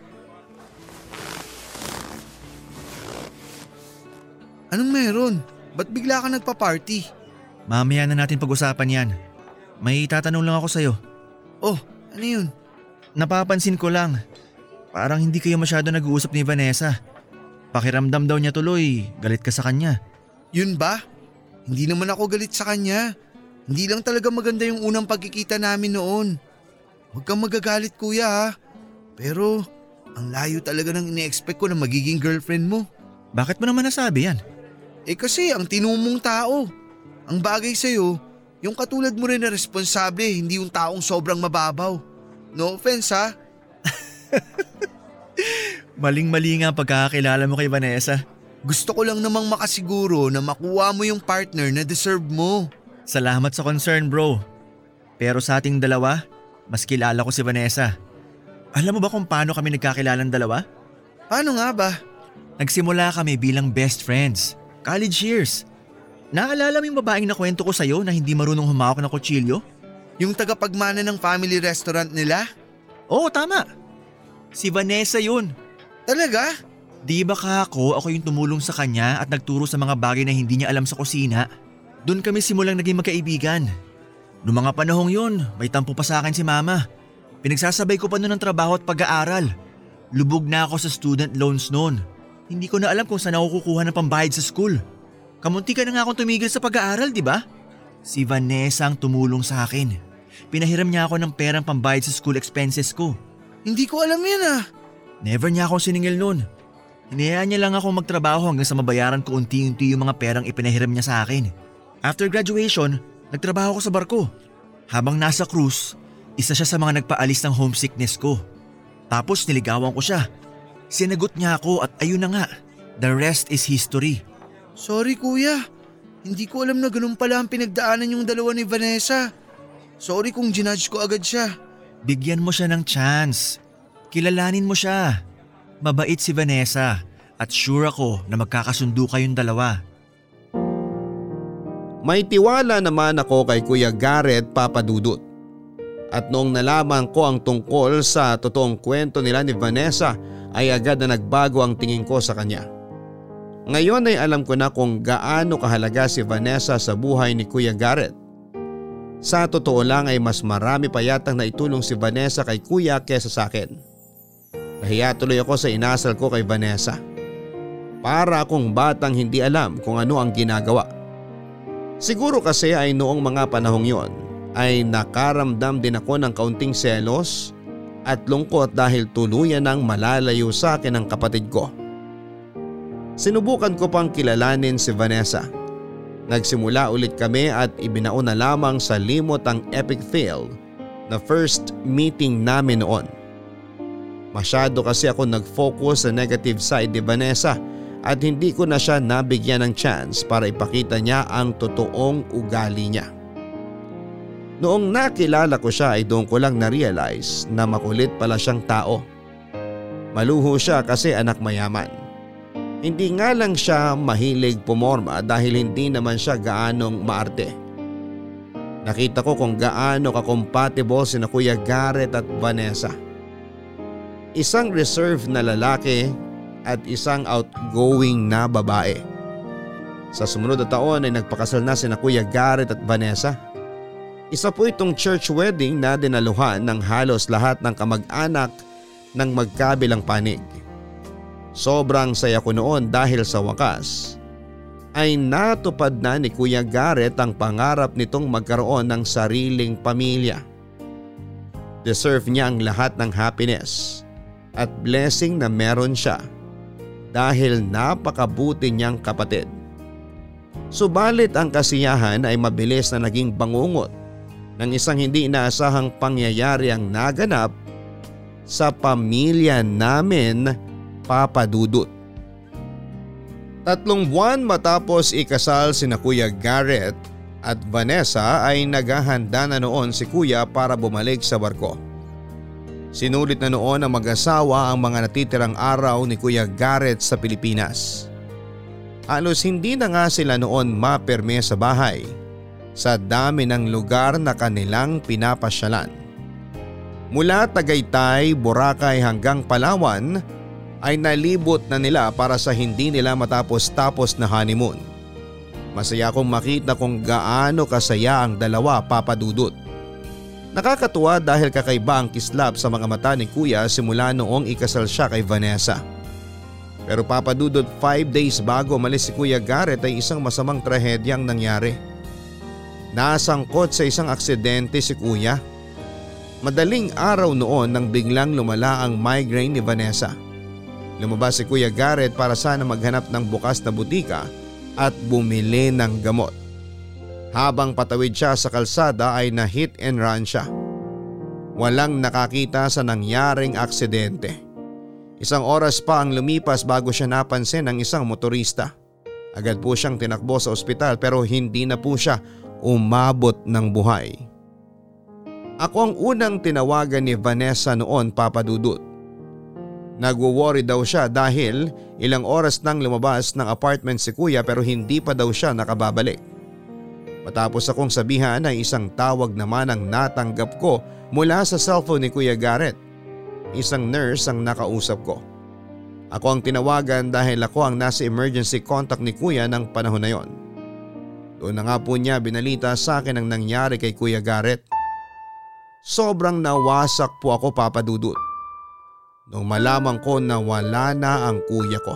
Anong meron? Ba't bigla ka nagpa-party? Mamaya na natin pag-usapan yan. May tatanong lang ako sa'yo. Oh, ano yun? Napapansin ko lang. Parang hindi kayo masyado nag-uusap ni Vanessa. Pakiramdam daw niya tuloy, galit ka sa kanya. Yun ba? Hindi naman ako galit sa kanya. Hindi lang talaga maganda yung unang pagkikita namin noon. Huwag kang magagalit kuya ha. Pero ang layo talaga ng ine-expect ko na magiging girlfriend mo. Bakit mo naman nasabi yan? Eh kasi ang tinumong tao. Ang bagay sa'yo, yung katulad mo rin na responsable, hindi yung taong sobrang mababaw. No offense ha. (laughs) Maling-mali nga pagkakakilala mo kay Vanessa. Gusto ko lang namang makasiguro na makuha mo yung partner na deserve mo. Salamat sa concern bro. Pero sa ating dalawa, mas kilala ko si Vanessa. Alam mo ba kung paano kami nagkakilalang dalawa? Paano nga ba? Nagsimula kami bilang best friends. College years. Naalala mo yung babaeng na kwento ko sa'yo na hindi marunong humawak ng kutsilyo? Yung tagapagmana ng family restaurant nila? Oo, tama. Si Vanessa yun. Talaga? Di ba ka ako, ako yung tumulong sa kanya at nagturo sa mga bagay na hindi niya alam sa kusina? Doon kami simulang naging magkaibigan. Noong mga panahong yun, may tampo pa sa akin si mama. Pinagsasabay ko pa noon ng trabaho at pag-aaral. Lubog na ako sa student loans noon. Hindi ko na alam kung saan ako kukuha ng pambayad sa school. Kamunti ka na nga akong tumigil sa pag-aaral, di ba? Si Vanessa ang tumulong sa akin. Pinahiram niya ako ng perang pambayad sa school expenses ko. Hindi ko alam yan ah. Never niya akong siningil noon. Hinayaan niya lang ako magtrabaho hanggang sa mabayaran ko unti-unti yung mga perang ipinahiram niya sa akin. After graduation, nagtrabaho ko sa barko. Habang nasa cruise, isa siya sa mga nagpaalis ng homesickness ko. Tapos niligawan ko siya. Sinagot niya ako at ayun na nga, the rest is history. Sorry kuya. Hindi ko alam na ganun pala ang pinagdaanan yung dalawa ni Vanessa. Sorry kung ginudge ko agad siya. Bigyan mo siya ng chance. Kilalanin mo siya. Mabait si Vanessa at sure ako na magkakasundo kayong dalawa. May tiwala naman ako kay Kuya Garrett Papadudut. At noong nalaman ko ang tungkol sa totoong kwento nila ni Vanessa ay agad na nagbago ang tingin ko sa kanya. Ngayon ay alam ko na kung gaano kahalaga si Vanessa sa buhay ni Kuya Garrett. Sa totoo lang ay mas marami pa yatang naitulong si Vanessa kay Kuya kesa sa akin. Nahiya tuloy ako sa inasal ko kay Vanessa. Para akong batang hindi alam kung ano ang ginagawa. Siguro kasi ay noong mga panahong yon ay nakaramdam din ako ng kaunting selos at lungkot dahil tuluyan ng malalayo sa akin ang kapatid ko. Sinubukan ko pang kilalanin si Vanessa. Nagsimula ulit kami at ibinaon na lamang sa limot ang epic fail na first meeting namin noon. Masyado kasi ako nag-focus sa negative side ni Vanessa at hindi ko na siya nabigyan ng chance para ipakita niya ang totoong ugali niya. Noong nakilala ko siya ay doon ko lang na-realize na makulit pala siyang tao. Maluho siya kasi anak mayaman. Hindi nga lang siya mahilig pumorma dahil hindi naman siya gaanong maarte. Nakita ko kung gaano ka-compatible sina Kuya Garrett at Vanessa. Isang reserve na lalaki at isang outgoing na babae. Sa sumunod na taon ay nagpakasal na sina Kuya Garrett at Vanessa. Isa po itong church wedding na dinaluhan ng halos lahat ng kamag-anak ng magkabilang panig. Sobrang saya ko noon dahil sa wakas ay natupad na ni Kuya Garrett ang pangarap nitong magkaroon ng sariling pamilya. Deserve niya ang lahat ng happiness at blessing na meron siya dahil napakabuti niyang kapatid. Subalit ang kasiyahan ay mabilis na naging bangungot ng isang hindi inaasahang pangyayari ang naganap sa pamilya namin papadudot. Tatlong buwan matapos ikasal si na Kuya Garrett at Vanessa ay naghahanda na noon si Kuya para bumalik sa barko. Sinulit na noon ng mag-asawa ang mga natitirang araw ni Kuya Garrett sa Pilipinas. Halos hindi na nga sila noon maperme sa bahay sa dami ng lugar na kanilang pinapasyalan. Mula Tagaytay, Boracay hanggang Palawan ay nalibot na nila para sa hindi nila matapos-tapos na honeymoon. Masaya akong makita kung gaano kasaya ang dalawa papadudot. Nakakatuwa dahil kakaiba ang kislap sa mga mata ni kuya simula noong ikasal siya kay Vanessa. Pero papadudot 5 days bago malis si Kuya Garrett ay isang masamang trahedyang nangyari. Nasangkot sa isang aksidente si Kuya. Madaling araw noon nang biglang lumala ang migraine ni Vanessa. Lumabas si Kuya Garrett para sana maghanap ng bukas na butika at bumili ng gamot. Habang patawid siya sa kalsada ay na hit and run siya. Walang nakakita sa nangyaring aksidente. Isang oras pa ang lumipas bago siya napansin ng isang motorista. Agad po siyang tinakbo sa ospital pero hindi na po siya umabot ng buhay. Ako ang unang tinawagan ni Vanessa noon papadudot. Nagwo-worry daw siya dahil ilang oras nang lumabas ng apartment si kuya pero hindi pa daw siya nakababalik. Matapos akong sabihan ay isang tawag naman ang natanggap ko mula sa cellphone ni Kuya Garrett. Isang nurse ang nakausap ko. Ako ang tinawagan dahil ako ang nasa emergency contact ni Kuya ng panahon na yon. Doon na nga po niya binalita sa akin ang nangyari kay Kuya Garrett. Sobrang nawasak po ako papadudot. Nung malaman ko na wala na ang kuya ko.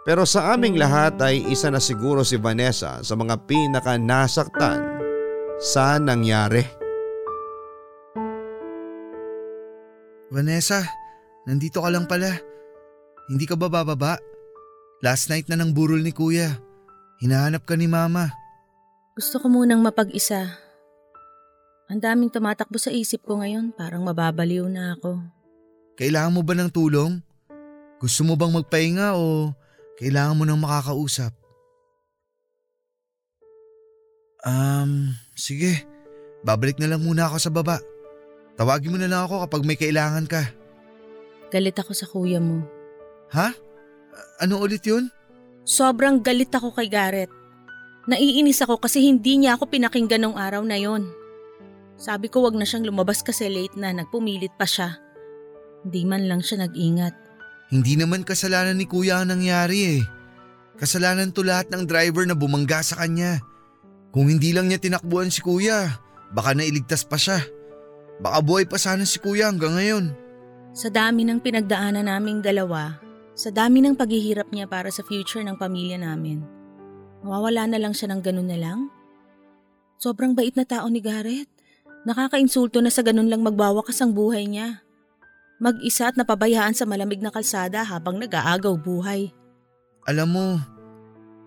Pero sa aming lahat ay isa na siguro si Vanessa sa mga pinaka nasaktan sa nangyari. Vanessa, nandito ka lang pala. Hindi ka ba bababa? Last night na ng burol ni kuya. Hinahanap ka ni mama. Gusto ko munang mapag-isa. Ang daming tumatakbo sa isip ko ngayon, parang mababaliw na ako. Kailangan mo ba ng tulong? Gusto mo bang magpahinga o kailangan mo nang makakausap? Um, sige. Babalik na lang muna ako sa baba. Tawagin mo na lang ako kapag may kailangan ka. Galit ako sa kuya mo. Ha? Ano ulit yun? Sobrang galit ako kay Garrett. Naiinis ako kasi hindi niya ako pinakinggan nung araw na yon. Sabi ko wag na siyang lumabas kasi late na, nagpumilit pa siya. Hindi man lang siya nag-ingat. Hindi naman kasalanan ni kuya ang nangyari eh. Kasalanan to lahat ng driver na bumangga sa kanya. Kung hindi lang niya tinakbuhan si kuya, baka nailigtas pa siya. Baka buhay pa sana si kuya hanggang ngayon. Sa dami ng pinagdaanan naming dalawa, sa dami ng paghihirap niya para sa future ng pamilya namin, mawawala na lang siya ng ganun na lang? Sobrang bait na tao ni Garrett. Nakakainsulto na sa ganun lang magbawakas ang buhay niya. Mag-isa at napabayaan sa malamig na kalsada habang nag-aagaw buhay. Alam mo,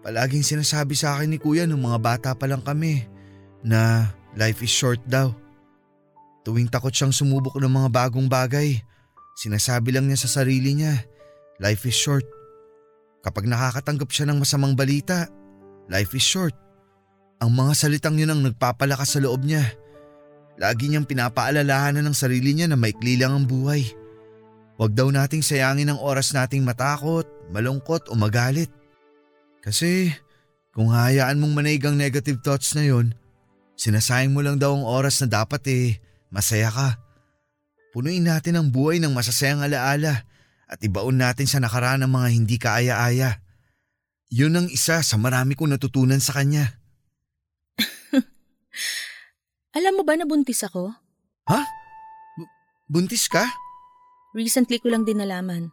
palaging sinasabi sa akin ni kuya nung mga bata pa lang kami na life is short daw. Tuwing takot siyang sumubok ng mga bagong bagay, sinasabi lang niya sa sarili niya, life is short. Kapag nakakatanggap siya ng masamang balita, life is short. Ang mga salitang yun ang nagpapalakas sa loob niya. Lagi niyang pinapaalalahanan ng sarili niya na maikli lang ang buhay. Huwag daw nating sayangin ang oras nating matakot, malungkot o magalit. Kasi kung hayaan mong manaig ang negative thoughts na yon, sinasayang mo lang daw ang oras na dapat eh, masaya ka. Punuin natin ang buhay ng masasayang alaala at ibaon natin sa nakaraan ng mga hindi kaaya-aya. Yun ang isa sa marami kong natutunan sa kanya. (laughs) Alam mo ba na buntis ako? Buntis ka? Recently ko lang din nalaman.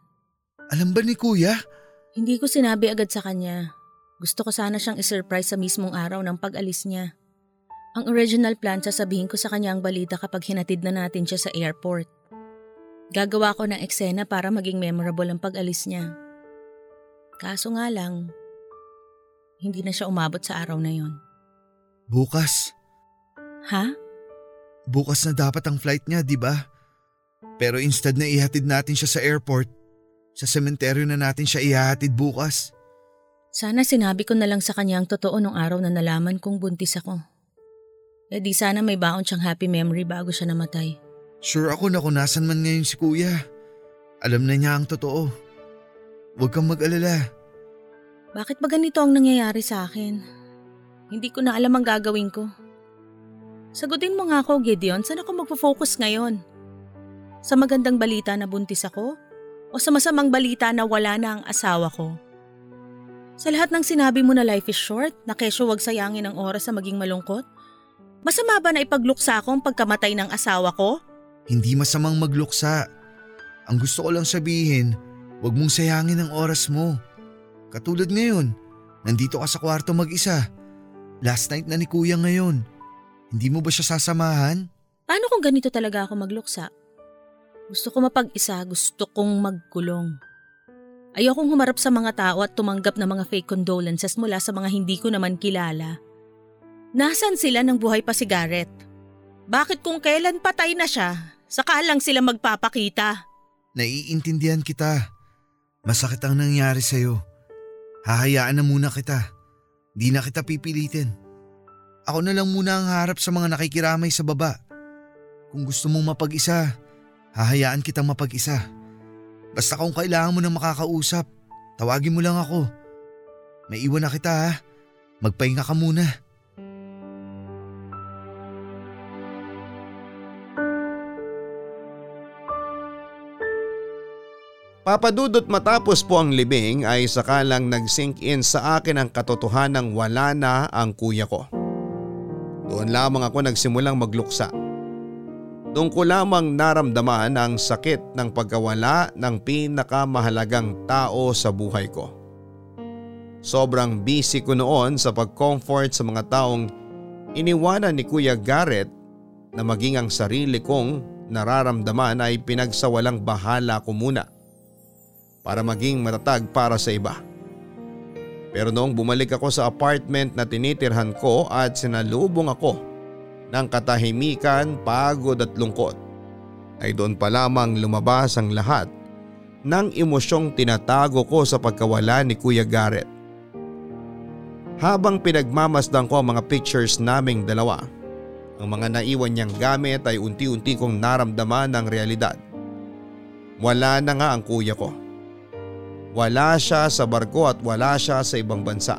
Alam ba ni kuya? Hindi ko sinabi agad sa kanya. Gusto ko sana siyang isurprise sa mismong araw ng pag-alis niya. Ang original plan sasabihin ko sa kanya ang balita kapag hinatid na natin siya sa airport. Gagawa ko ng eksena para maging memorable ang pag-alis niya. Kaso nga lang, hindi na siya umabot sa araw na yon. Bukas. Ha? Bukas na dapat ang flight niya, di ba? Pero instead na ihatid natin siya sa airport, sa sementeryo na natin siya ihatid bukas. Sana sinabi ko na lang sa kanya ang totoo nung araw na nalaman kong buntis ako. E di sana may baon siyang happy memory bago siya namatay. Sure ako na kung nasan man ngayon si kuya. Alam na niya ang totoo. Huwag kang mag-alala. Bakit ba ganito ang nangyayari sa akin? Hindi ko na alam ang gagawin ko. Sagutin mo nga ako, Gideon. Saan ako magpo-focus ngayon? Sa magandang balita na buntis ako? O sa masamang balita na wala na ang asawa ko? Sa lahat ng sinabi mo na life is short, na kesyo wag sayangin ang oras sa maging malungkot? Masama ba na ipagluksa ko ang pagkamatay ng asawa ko? Hindi masamang magluksa. Ang gusto ko lang sabihin, huwag mong sayangin ang oras mo. Katulad ngayon, nandito ka sa kwarto mag-isa. Last night na ni kuya ngayon. Hindi mo ba siya sasamahan? Paano kung ganito talaga ako magluksa? Gusto ko mapag-isa, gusto kong magkulong. Ayokong humarap sa mga tao at tumanggap ng mga fake condolences mula sa mga hindi ko naman kilala. Nasaan sila nang buhay pa si Garrett? Bakit kung kailan patay na siya, saka lang sila magpapakita? Naiintindihan kita. Masakit ang nangyari sa'yo. Hahayaan na muna kita. Di na kita pipilitin. Ako na lang muna ang harap sa mga nakikiramay sa baba. Kung gusto mong mapag-isa, hahayaan kitang mapag-isa. Basta kung kailangan mo ng makakausap, tawagin mo lang ako. May iwan na kita ha. Magpahinga ka muna. Papadudot matapos po ang libing ay sakalang nag-sink in sa akin ang katotohanang wala na ang kuya ko. Doon lamang ako nagsimulang magluksa. Doon ko lamang naramdaman ang sakit ng pagkawala ng pinakamahalagang tao sa buhay ko. Sobrang busy ko noon sa pag-comfort sa mga taong iniwanan ni Kuya Garrett na maging ang sarili kong nararamdaman ay pinagsawalang bahala ko muna para maging matatag para sa iba. Pero noong bumalik ako sa apartment na tinitirhan ko at sinalubong ako ng katahimikan, pagod at lungkot, ay doon pa lamang lumabas ang lahat ng emosyong tinatago ko sa pagkawala ni Kuya Garrett. Habang pinagmamasdan ko ang mga pictures naming dalawa, ang mga naiwan niyang gamit ay unti-unti kong naramdaman ng realidad. Wala na nga ang kuya ko. Wala siya sa barko at wala siya sa ibang bansa.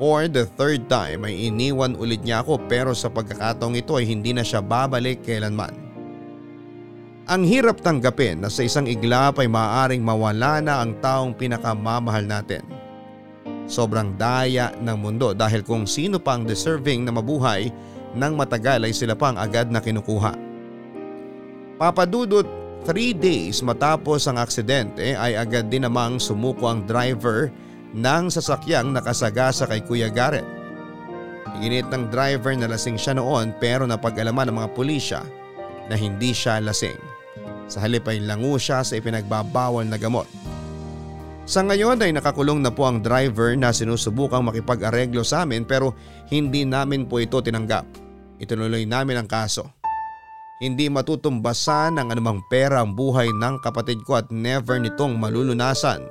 For the third time ay iniwan ulit niya ako pero sa pagkakataong ito ay hindi na siya babalik kailanman. Ang hirap tanggapin na sa isang iglap ay maaaring mawala na ang taong pinakamamahal natin. Sobrang daya ng mundo dahil kung sino pa ang deserving na mabuhay nang matagal ay sila pang agad na kinukuha. Papadudot Three days matapos ang aksidente ay agad din namang sumuko ang driver ng sasakyang nakasagasa kay Kuya Garrett. Iginit ng driver na lasing siya noon pero napag-alaman ng mga pulisya na hindi siya lasing. Sa halip ay lango siya sa ipinagbabawal na gamot. Sa ngayon ay nakakulong na po ang driver na sinusubukang makipag-areglo sa amin pero hindi namin po ito tinanggap. Ituloy namin ang kaso. Hindi matutumbasan ng anumang pera ang buhay ng kapatid ko at never nitong malulunasan.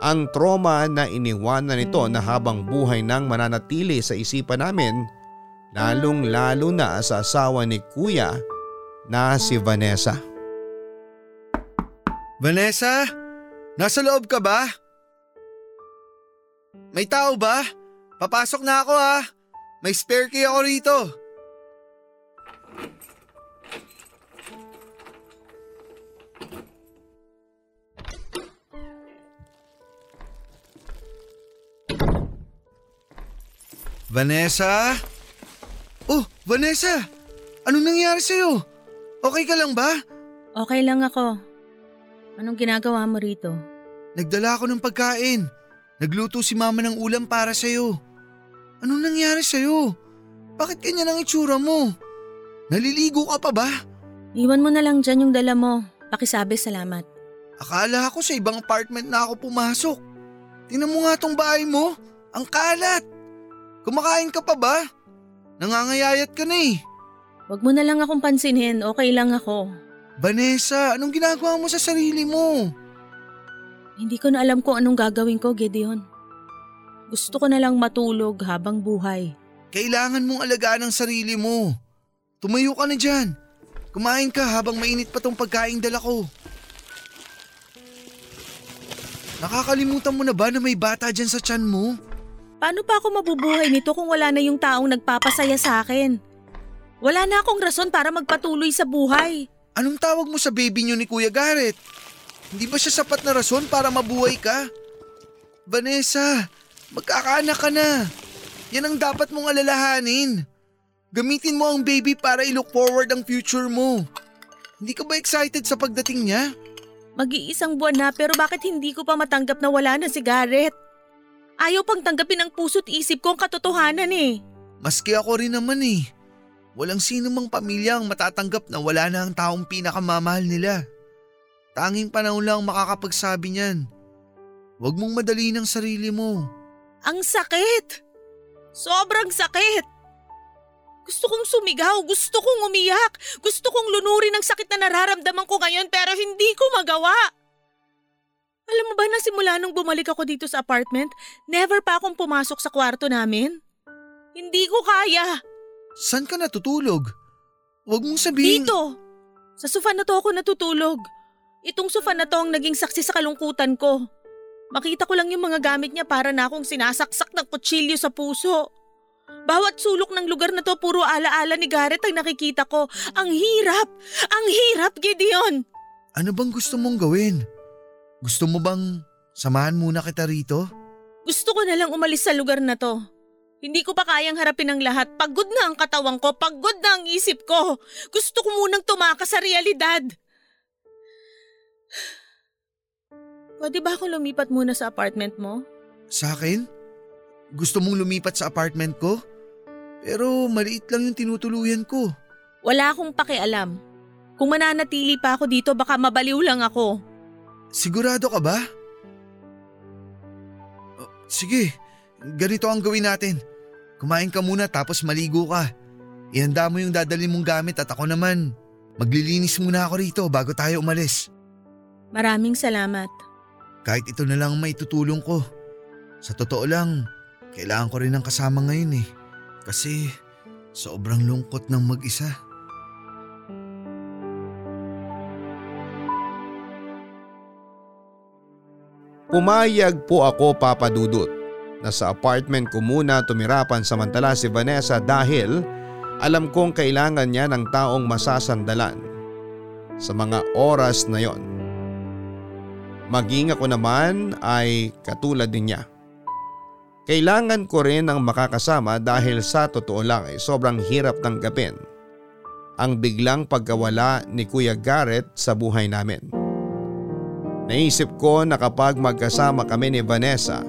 Ang trauma na iniwanan nito na habang buhay nang mananatili sa isipan namin, lalong lalo na sa asawa ni kuya na si Vanessa. Vanessa? Nasa loob ka ba? May tao ba? Papasok na ako ha. May spare key ako rito. Vanessa? Oh, Vanessa! Anong nangyari sa'yo? Okay ka lang ba? Okay lang ako. Anong ginagawa mo rito? Nagdala ako ng pagkain. Nagluto si mama ng ulam para sa'yo. Anong nangyari sa'yo? Bakit ganyan ang itsura mo? Naliligo ka pa ba? Iwan mo na lang dyan yung dala mo. Pakisabi salamat. Akala ko sa ibang apartment na ako pumasok. Tingnan mo nga tong bahay mo. Ang kalat. Kumakain ka pa ba? Nangangayayat ka na eh. Huwag mo na lang akong pansinin. Okay lang ako. Vanessa, anong ginagawa mo sa sarili mo? Hindi ko na alam kung anong gagawin ko, Gideon. Gusto ko na lang matulog habang buhay. Kailangan mong alagaan ang sarili mo. Tumayo ka na dyan. Kumain ka habang mainit pa tong pagkain dala ko. Nakakalimutan mo na ba na may bata dyan sa tiyan mo? Paano pa ako mabubuhay nito kung wala na yung taong nagpapasaya sa akin? Wala na akong rason para magpatuloy sa buhay. Anong tawag mo sa baby niyo ni Kuya Garrett? Hindi ba siya sapat na rason para mabuhay ka? Vanessa, magkakaanak ka na. Yan ang dapat mong alalahanin. Gamitin mo ang baby para i-look forward ang future mo. Hindi ka ba excited sa pagdating niya? Mag-iisang buwan na pero bakit hindi ko pa matanggap na wala na si Garrett? Ayaw pang tanggapin ng puso't isip ko ang katotohanan eh. Maski ako rin naman eh. Walang sino mang pamilya ang matatanggap na wala na ang taong pinakamamahal nila. Tanging panahon lang makakapagsabi niyan. Huwag mong madali ng sarili mo. Ang sakit! Sobrang sakit! Gusto kong sumigaw, gusto kong umiyak, gusto kong lunurin ang sakit na nararamdaman ko ngayon pero hindi ko magawa. Alam mo ba na simula nung bumalik ako dito sa apartment, never pa akong pumasok sa kwarto namin? Hindi ko kaya. San ka natutulog? Huwag mong sabihin… Dito! Sa sofa na to ako natutulog. Itong sofa na to ang naging saksi sa kalungkutan ko. Makita ko lang yung mga gamit niya para na akong sinasaksak ng kutsilyo sa puso. Bawat sulok ng lugar na to puro alaala ni Garrett ang nakikita ko. Ang hirap! Ang hirap, Gideon! Ano bang gusto mong gawin? Gusto mo bang samahan muna kita rito? Gusto ko na lang umalis sa lugar na to. Hindi ko pa kayang harapin ang lahat. Pagod na ang katawan ko, pagod na ang isip ko. Gusto ko munang tumakas sa realidad. Pwede ba ako lumipat muna sa apartment mo? Sa akin? Gusto mong lumipat sa apartment ko? Pero maliit lang yung tinutuluyan ko. Wala akong pakialam. Kung mananatili pa ako dito baka mabaliw lang ako. Sigurado ka ba? Sige, ganito ang gawin natin. Kumain ka muna tapos maligo ka. Ihanda mo yung dadalhin mong gamit at ako naman. Maglilinis muna ako rito bago tayo umalis. Maraming salamat. Kahit ito na lang may tutulong ko. Sa totoo lang, kailangan ko rin ng kasama ngayon eh. Kasi sobrang lungkot ng mag-isa. Pumayag po ako papadudot na sa apartment ko muna tumirapan samantala si Vanessa dahil alam kong kailangan niya ng taong masasandalan sa mga oras na yon. Maging ako naman ay katulad din niya. Kailangan ko rin ang makakasama dahil sa totoo lang ay sobrang hirap tanggapin ang biglang pagkawala ni Kuya Garrett sa buhay namin. Naisip ko na kapag magkasama kami ni Vanessa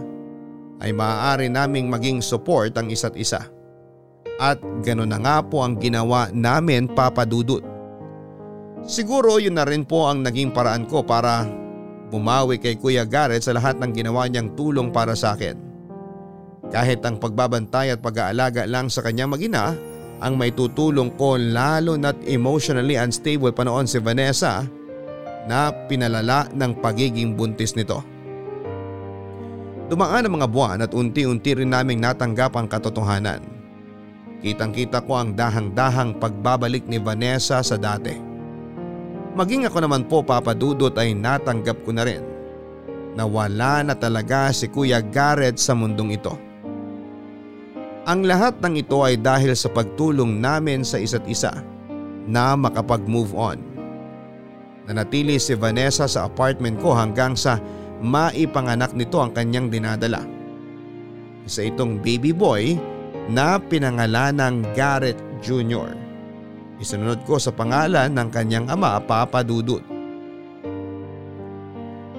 ay maaari naming maging support ang isa't isa. At gano'n na nga po ang ginawa namin papadudot. Siguro yun na rin po ang naging paraan ko para bumawi kay Kuya Garrett sa lahat ng ginawa niyang tulong para sa akin. Kahit ang pagbabantay at pag-aalaga lang sa kanyang magina ang may tutulong ko lalo na't emotionally unstable pa noon si Vanessa na pinalala ng pagiging buntis nito. Dumaan ang mga buwan at unti-unti rin naming natanggap ang katotohanan. Kitang kita ko ang dahang-dahang pagbabalik ni Vanessa sa dati. Maging ako naman po papadudot ay natanggap ko na rin na wala na talaga si Kuya Garrett sa mundong ito. Ang lahat ng ito ay dahil sa pagtulong namin sa isa't isa na makapag-move on. Nanatili si Vanessa sa apartment ko hanggang sa maipanganak nito ang kanyang dinadala. Isa itong baby boy na pinangalan ng Garrett Jr. Isunod ko sa pangalan ng kanyang ama Papa Dudut.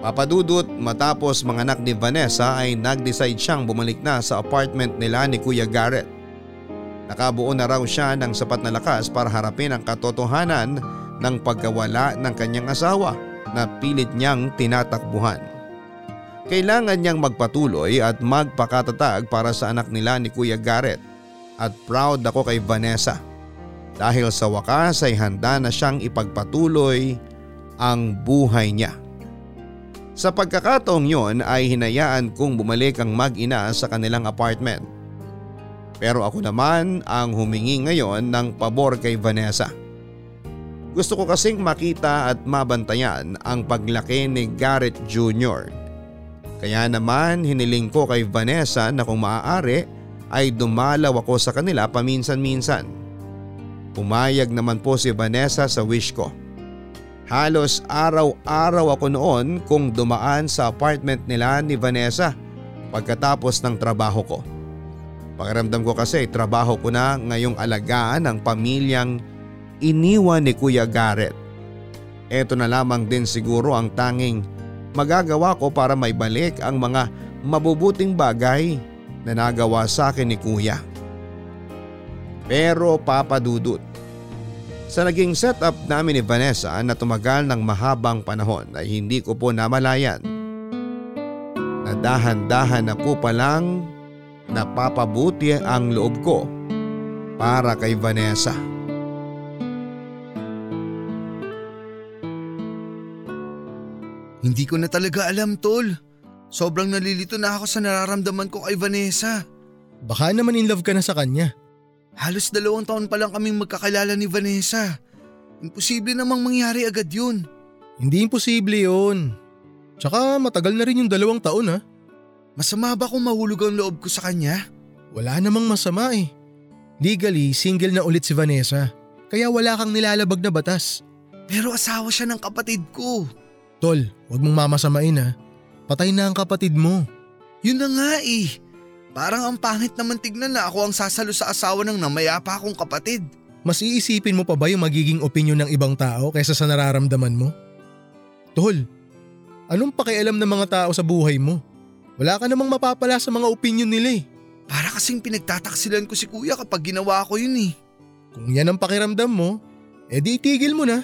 Papa Dudut matapos manganak ni Vanessa ay nag-decide siyang bumalik na sa apartment nila ni Kuya Garrett. Nakabuo na raw siya ng sapat na lakas para harapin ang katotohanan ng pagkawala ng kanyang asawa na pilit niyang tinatakbuhan. Kailangan niyang magpatuloy at magpakatatag para sa anak nila ni Kuya Garrett at proud ako kay Vanessa dahil sa wakas ay handa na siyang ipagpatuloy ang buhay niya. Sa pagkakataong yon ay hinayaan kong bumalik ang mag-ina sa kanilang apartment. Pero ako naman ang humingi ngayon ng pabor kay Vanessa. Gusto ko kasing makita at mabantayan ang paglaki ni Garrett Jr. Kaya naman hiniling ko kay Vanessa na kung maaari ay dumalaw ako sa kanila paminsan-minsan. Pumayag naman po si Vanessa sa wish ko. Halos araw-araw ako noon kung dumaan sa apartment nila ni Vanessa pagkatapos ng trabaho ko. Pakiramdam ko kasi trabaho ko na ngayong alagaan ng pamilyang iniwan ni Kuya Garrett. Ito na lamang din siguro ang tanging magagawa ko para maibalik ang mga mabubuting bagay na nagawa sa akin ni Kuya. Pero papadudot, sa naging setup namin ni Vanessa na tumagal ng mahabang panahon ay hindi ko po namalayan na dahan-dahan na po palang napapabuti ang loob ko para kay Vanessa. Hindi ko na talaga alam tol. Sobrang nalilito na ako sa nararamdaman ko kay Vanessa. Baka naman in love ka na sa kanya. Halos dalawang taon pa lang kaming magkakilala ni Vanessa. Imposible namang mangyari agad yun. Hindi imposible yun. Tsaka matagal na rin yung dalawang taon ha. Masama ba kung mahulog ang loob ko sa kanya? Wala namang masama eh. Legally, single na ulit si Vanessa. Kaya wala kang nilalabag na batas. Pero asawa siya ng kapatid ko. Tol, wag mong mamasamain ha. Patay na ang kapatid mo. Yun na nga eh. Parang ang pangit naman tignan na ako ang sasalo sa asawa ng namayapa akong kapatid. Mas iisipin mo pa ba yung magiging opinion ng ibang tao kaysa sa nararamdaman mo? Tol, anong pakialam ng mga tao sa buhay mo? Wala ka namang mapapala sa mga opinion nila eh. Para kasing pinagtataksilan ko si kuya kapag ginawa ko yun eh. Kung yan ang pakiramdam mo, edi itigil mo na.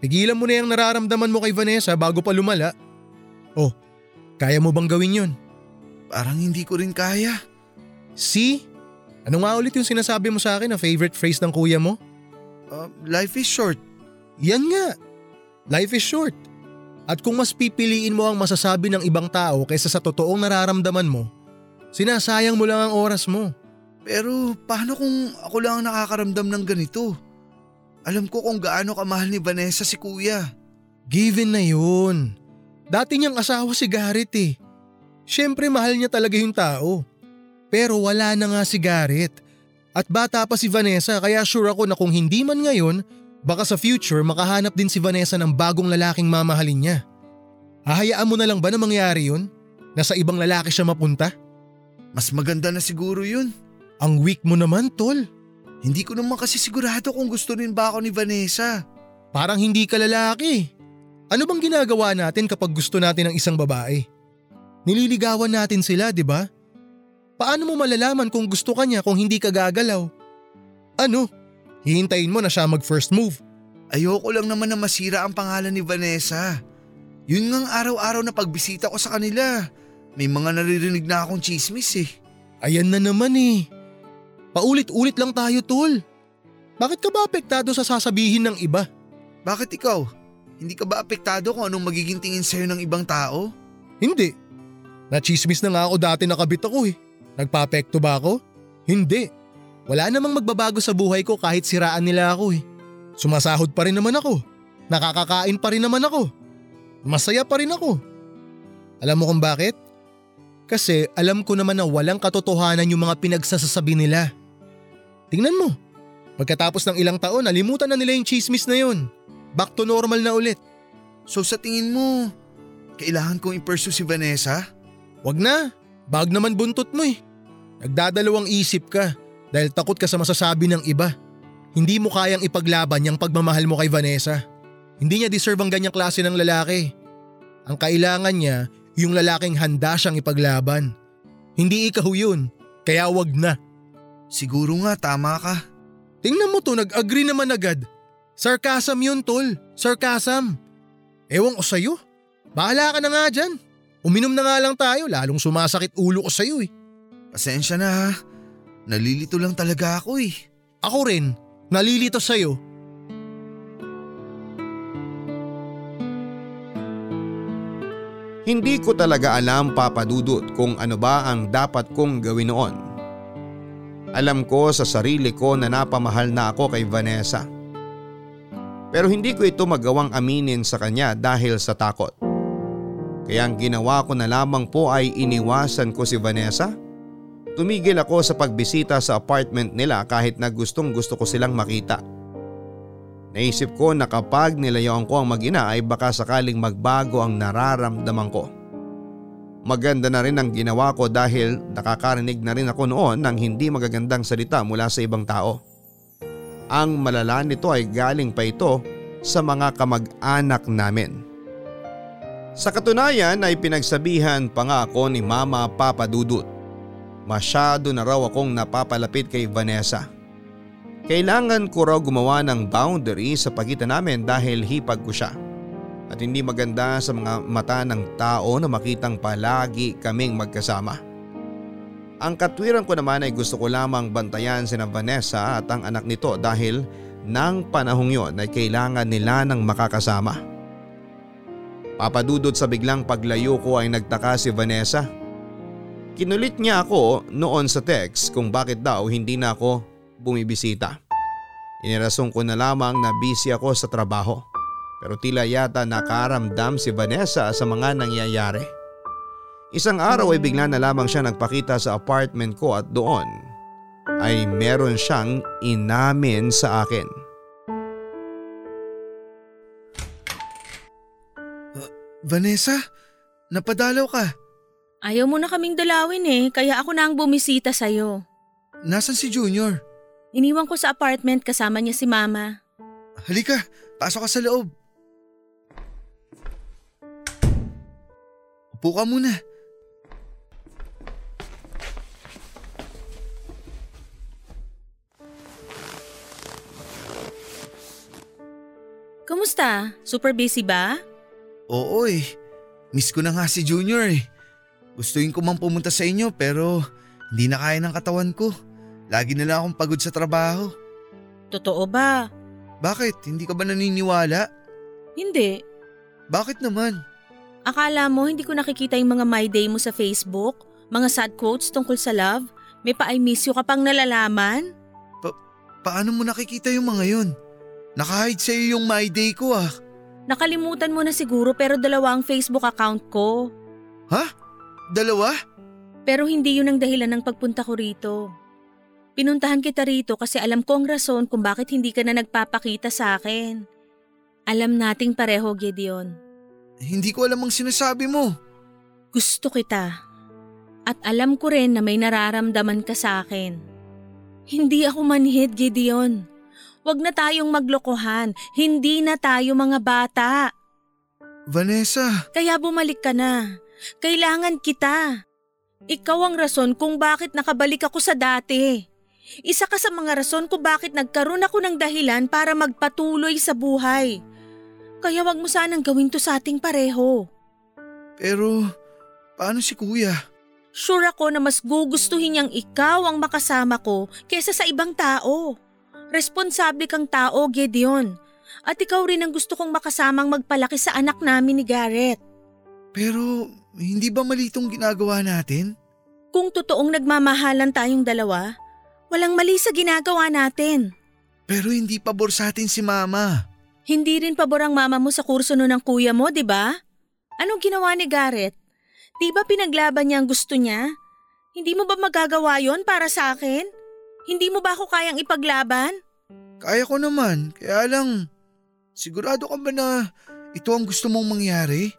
Tigilan mo na yung nararamdaman mo kay Vanessa bago pa lumala. Oh, kaya mo bang gawin yun? Parang hindi ko rin kaya. See? Ano nga ulit yung sinasabi mo sa akin na favorite phrase ng kuya mo? Uh, life is short. Yan nga. Life is short. At kung mas pipiliin mo ang masasabi ng ibang tao kaysa sa totoong nararamdaman mo, sinasayang mo lang ang oras mo. Pero paano kung ako lang ang nakakaramdam ng ganito? Alam ko kung gaano kamahal ni Vanessa si kuya. Given na yun. Dati niyang asawa si Garrett eh. Siyempre mahal niya talaga yung tao. Pero wala na nga si Garrett. At bata pa si Vanessa kaya sure ako na kung hindi man ngayon, baka sa future makahanap din si Vanessa ng bagong lalaking mamahalin niya. Hahayaan mo na lang ba na mangyari yun? Na sa ibang lalaki siya mapunta? Mas maganda na siguro yun. Ang weak mo naman, tol. Hindi ko naman kasi sigurado kung gusto rin ba ako ni Vanessa. Parang hindi ka lalaki. Ano bang ginagawa natin kapag gusto natin ng isang babae? Nililigawan natin sila, di ba? Paano mo malalaman kung gusto ka niya kung hindi ka gagalaw? Ano? Hihintayin mo na siya mag first move. Ayoko lang naman na masira ang pangalan ni Vanessa. Yun ngang araw-araw na pagbisita ko sa kanila. May mga naririnig na akong chismis eh. Ayan na naman eh. Paulit-ulit lang tayo tol. Bakit ka ba apektado sa sasabihin ng iba? Bakit ikaw? Hindi ka ba apektado kung anong magiging tingin sa'yo ng ibang tao? Hindi. Nachismis na nga ako dati nakabit ako eh. Nagpapekto ba ako? Hindi. Wala namang magbabago sa buhay ko kahit siraan nila ako eh. Sumasahod pa rin naman ako. Nakakakain pa rin naman ako. Masaya pa rin ako. Alam mo kung bakit? Kasi alam ko naman na walang katotohanan yung mga pinagsasasabi nila. Tingnan mo. Pagkatapos ng ilang taon, nalimutan na nila yung chismis na yun. Back to normal na ulit. So sa tingin mo, kailangan kong i-pursue si Vanessa? Wag na. Bag naman buntot mo eh. Nagdadalawang isip ka dahil takot ka sa masasabi ng iba. Hindi mo kayang ipaglaban yung pagmamahal mo kay Vanessa. Hindi niya deserve ang ganyang klase ng lalaki. Ang kailangan niya, yung lalaking handa siyang ipaglaban. Hindi ikaw yun, kaya wag na. Siguro nga tama ka. Tingnan mo to, nag-agree naman agad. Sarcasm yun tol, sarcasm. Ewan ko sa'yo, bahala ka na nga dyan. Uminom na nga lang tayo, lalong sumasakit ulo ko sa'yo eh. Pasensya na ha. Nalilito lang talaga ako eh. Ako rin, nalilito sa'yo. Hindi ko talaga alam papadudot kung ano ba ang dapat kong gawin noon. Alam ko sa sarili ko na napamahal na ako kay Vanessa. Pero hindi ko ito magawang aminin sa kanya dahil sa takot. Kaya ang ginawa ko na lamang po ay iniwasan ko si Vanessa. Tumigil ako sa pagbisita sa apartment nila kahit na gustong gusto ko silang makita. Naisip ko na kapag nilayuan ko ang mag-ina ay baka sakaling magbago ang nararamdaman ko. Maganda na rin ang ginawa ko dahil nakakarinig na rin ako noon ng hindi magagandang salita mula sa ibang tao. Ang malala nito ay galing pa ito sa mga kamag-anak namin. Sa katunayan ay pinagsabihan pa nga ako ni Mama Papa Dudut. Masyado na raw akong napapalapit kay Vanessa. Kailangan ko raw gumawa ng boundary sa pagitan namin dahil hipag ko siya at hindi maganda sa mga mata ng tao na makitang palagi kaming magkasama. Ang katwiran ko naman ay gusto ko lamang bantayan si Vanessa at ang anak nito dahil nang panahong yon ay kailangan nila ng makakasama. Papadudot sa biglang paglayo ko ay nagtaka si Vanessa. Kinulit niya ako noon sa text kung bakit daw hindi na ako bumibisita. Inirason ko na lamang na busy ako sa trabaho. Pero tila yata nakaramdam si Vanessa sa mga nangyayari. Isang araw ay bigla na lamang siya nagpakita sa apartment ko at doon ay meron siyang inamin sa akin. Uh, Vanessa, napadalaw ka. Ayaw mo na kaming dalawin eh, kaya ako na ang bumisita sa'yo. Nasaan si Junior? Iniwan ko sa apartment kasama niya si Mama. Halika, pasok ka sa loob. Upo ka muna. Kamusta? Super busy ba? Oo eh. Miss ko na nga si Junior eh. Gustuin ko mang pumunta sa inyo pero hindi na kaya ng katawan ko. Lagi na lang akong pagod sa trabaho. Totoo ba? Bakit? Hindi ka ba naniniwala? Hindi. Bakit naman? Akala mo hindi ko nakikita yung mga my day mo sa Facebook? Mga sad quotes tungkol sa love? May pa I miss you ka pang nalalaman? Pa paano mo nakikita yung mga yun? Nakahide sa'yo yung my day ko ah. Nakalimutan mo na siguro pero dalawa ang Facebook account ko. Ha? Dalawa? Pero hindi yun ang dahilan ng pagpunta ko rito. Pinuntahan kita rito kasi alam ko ang rason kung bakit hindi ka na nagpapakita sa akin. Alam nating pareho, Gideon. Hindi ko alam ang sinasabi mo. Gusto kita. At alam ko rin na may nararamdaman ka sa akin. Hindi ako manhid, Gideon. Huwag na tayong maglokohan. Hindi na tayo mga bata. Vanessa. Kaya bumalik ka na. Kailangan kita. Ikaw ang rason kung bakit nakabalik ako sa dati. Isa ka sa mga rason kung bakit nagkaroon ako ng dahilan para magpatuloy sa buhay. Kaya wag mo sanang gawin to sa ating pareho. Pero, paano si kuya? Sure ako na mas gugustuhin niyang ikaw ang makasama ko kesa sa ibang tao. Responsable kang tao, Gideon. At ikaw rin ang gusto kong makasamang magpalaki sa anak namin ni Garrett. Pero, hindi ba mali itong ginagawa natin? Kung totoong nagmamahalan tayong dalawa, walang mali sa ginagawa natin. Pero hindi pabor sa atin si mama. Hindi rin pabor ang mama mo sa kurso no ng kuya mo, di ba? Anong ginawa ni Garrett? Di ba pinaglaban niya ang gusto niya? Hindi mo ba magagawa yon para sa akin? Hindi mo ba ako kayang ipaglaban? Kaya ko naman, kaya lang, sigurado ka ba na ito ang gusto mong mangyari?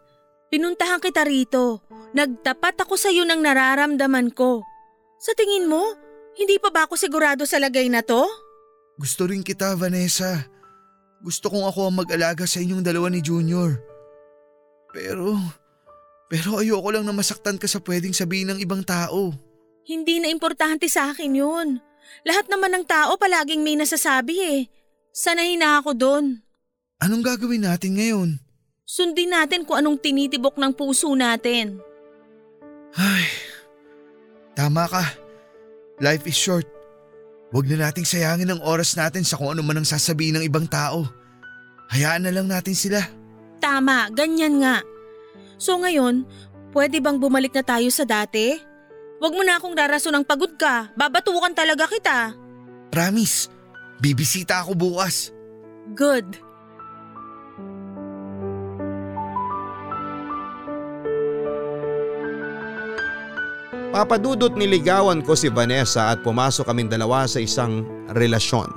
Pinuntahan kita rito. Nagtapat ako sa iyo ng nararamdaman ko. Sa tingin mo, hindi pa ba ako sigurado sa lagay na to? Gusto rin kita, Vanessa. Gusto kong ako ang mag-alaga sa inyong dalawa ni Junior. Pero, pero ayoko lang na masaktan ka sa pwedeng sabihin ng ibang tao. Hindi na importante sa akin yun. Lahat naman ng tao palaging may nasasabi eh. Sanay na ako doon. Anong gagawin natin ngayon? Sundin natin kung anong tinitibok ng puso natin. Ay, tama ka. Life is short. Huwag na nating sayangin ang oras natin sa kung ano man ang sasabihin ng ibang tao. Hayaan na lang natin sila. Tama, ganyan nga. So ngayon, pwede bang bumalik na tayo sa dati? Huwag mo na akong rarason ng pagod ka. Babatukan talaga kita. Promise, bibisita ako bukas. Good. Papadudot niligawan ko si Vanessa at pumasok kaming dalawa sa isang relasyon.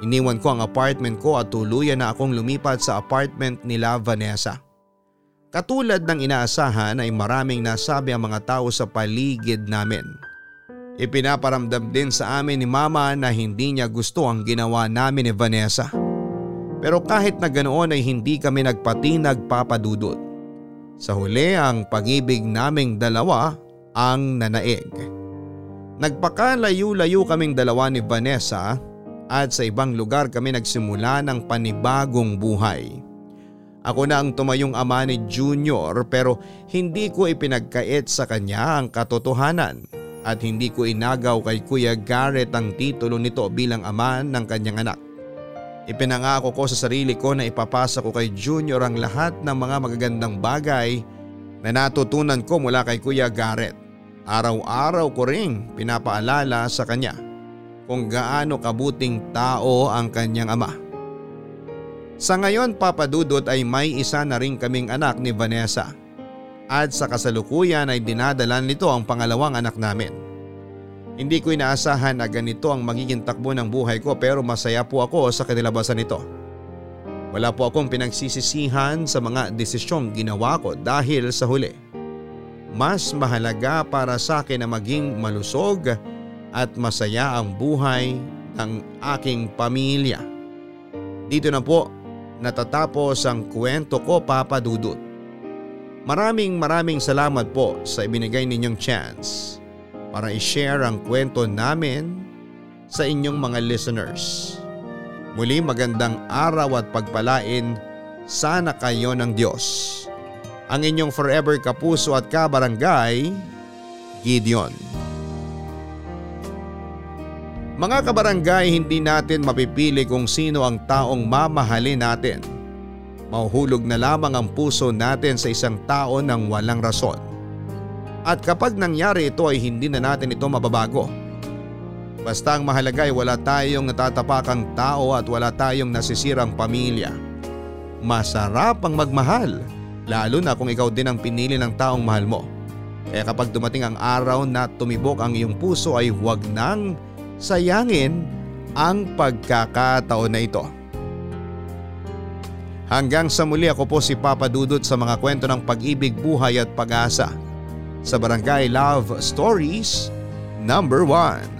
Iniwan ko ang apartment ko at tuluyan na akong lumipat sa apartment nila Vanessa. Katulad ng inaasahan ay maraming nasabi ang mga tao sa paligid namin. Ipinaparamdam din sa amin ni mama na hindi niya gusto ang ginawa namin ni Vanessa. Pero kahit na ganoon ay hindi kami nagpati nagpapadudot. Sa huli ang pag-ibig naming dalawa ang nanaig. Nagpakalayo-layo kaming dalawa ni Vanessa at sa ibang lugar kami nagsimula ng panibagong buhay. Ako na ang tumayong ama ni Junior pero hindi ko ipinagkait sa kanya ang katotohanan at hindi ko inagaw kay Kuya Garrett ang titulo nito bilang ama ng kanyang anak. Ipinangako ko sa sarili ko na ipapasa ko kay Junior ang lahat ng mga magagandang bagay na natutunan ko mula kay Kuya Garrett. Araw-araw ko ring pinapaalala sa kanya kung gaano kabuting tao ang kanyang ama. Sa ngayon papadudot ay may isa na rin kaming anak ni Vanessa at sa kasalukuyan ay dinadalan nito ang pangalawang anak namin. Hindi ko inaasahan na ganito ang magiging takbo ng buhay ko pero masaya po ako sa kanilabasan nito. Wala po akong pinagsisisihan sa mga desisyong ginawa ko dahil sa huli. Mas mahalaga para sa akin na maging malusog at masaya ang buhay ng aking pamilya. Dito na po natatapos ang kwento ko Papa Dudut. Maraming maraming salamat po sa ibinigay ninyong chance para i-share ang kwento namin sa inyong mga listeners. Muli magandang araw at pagpalain sana kayo ng Diyos. Ang inyong forever kapuso at kabarangay, Gideon. Mga kabarangay, hindi natin mapipili kung sino ang taong mamahalin natin. Mahuhulog na lamang ang puso natin sa isang tao ng walang rason. At kapag nangyari ito ay hindi na natin ito mababago. Basta ang mahalaga ay wala tayong natatapakang tao at wala tayong nasisirang pamilya. Masarap ang magmahal, lalo na kung ikaw din ang pinili ng taong mahal mo. Kaya kapag dumating ang araw na tumibok ang iyong puso ay huwag nang sayangin ang pagkakataon na ito. Hanggang sa muli ako po si Papa Dudut sa mga kwento ng pag-ibig, buhay at pag-asa sa Barangay Love Stories number 1.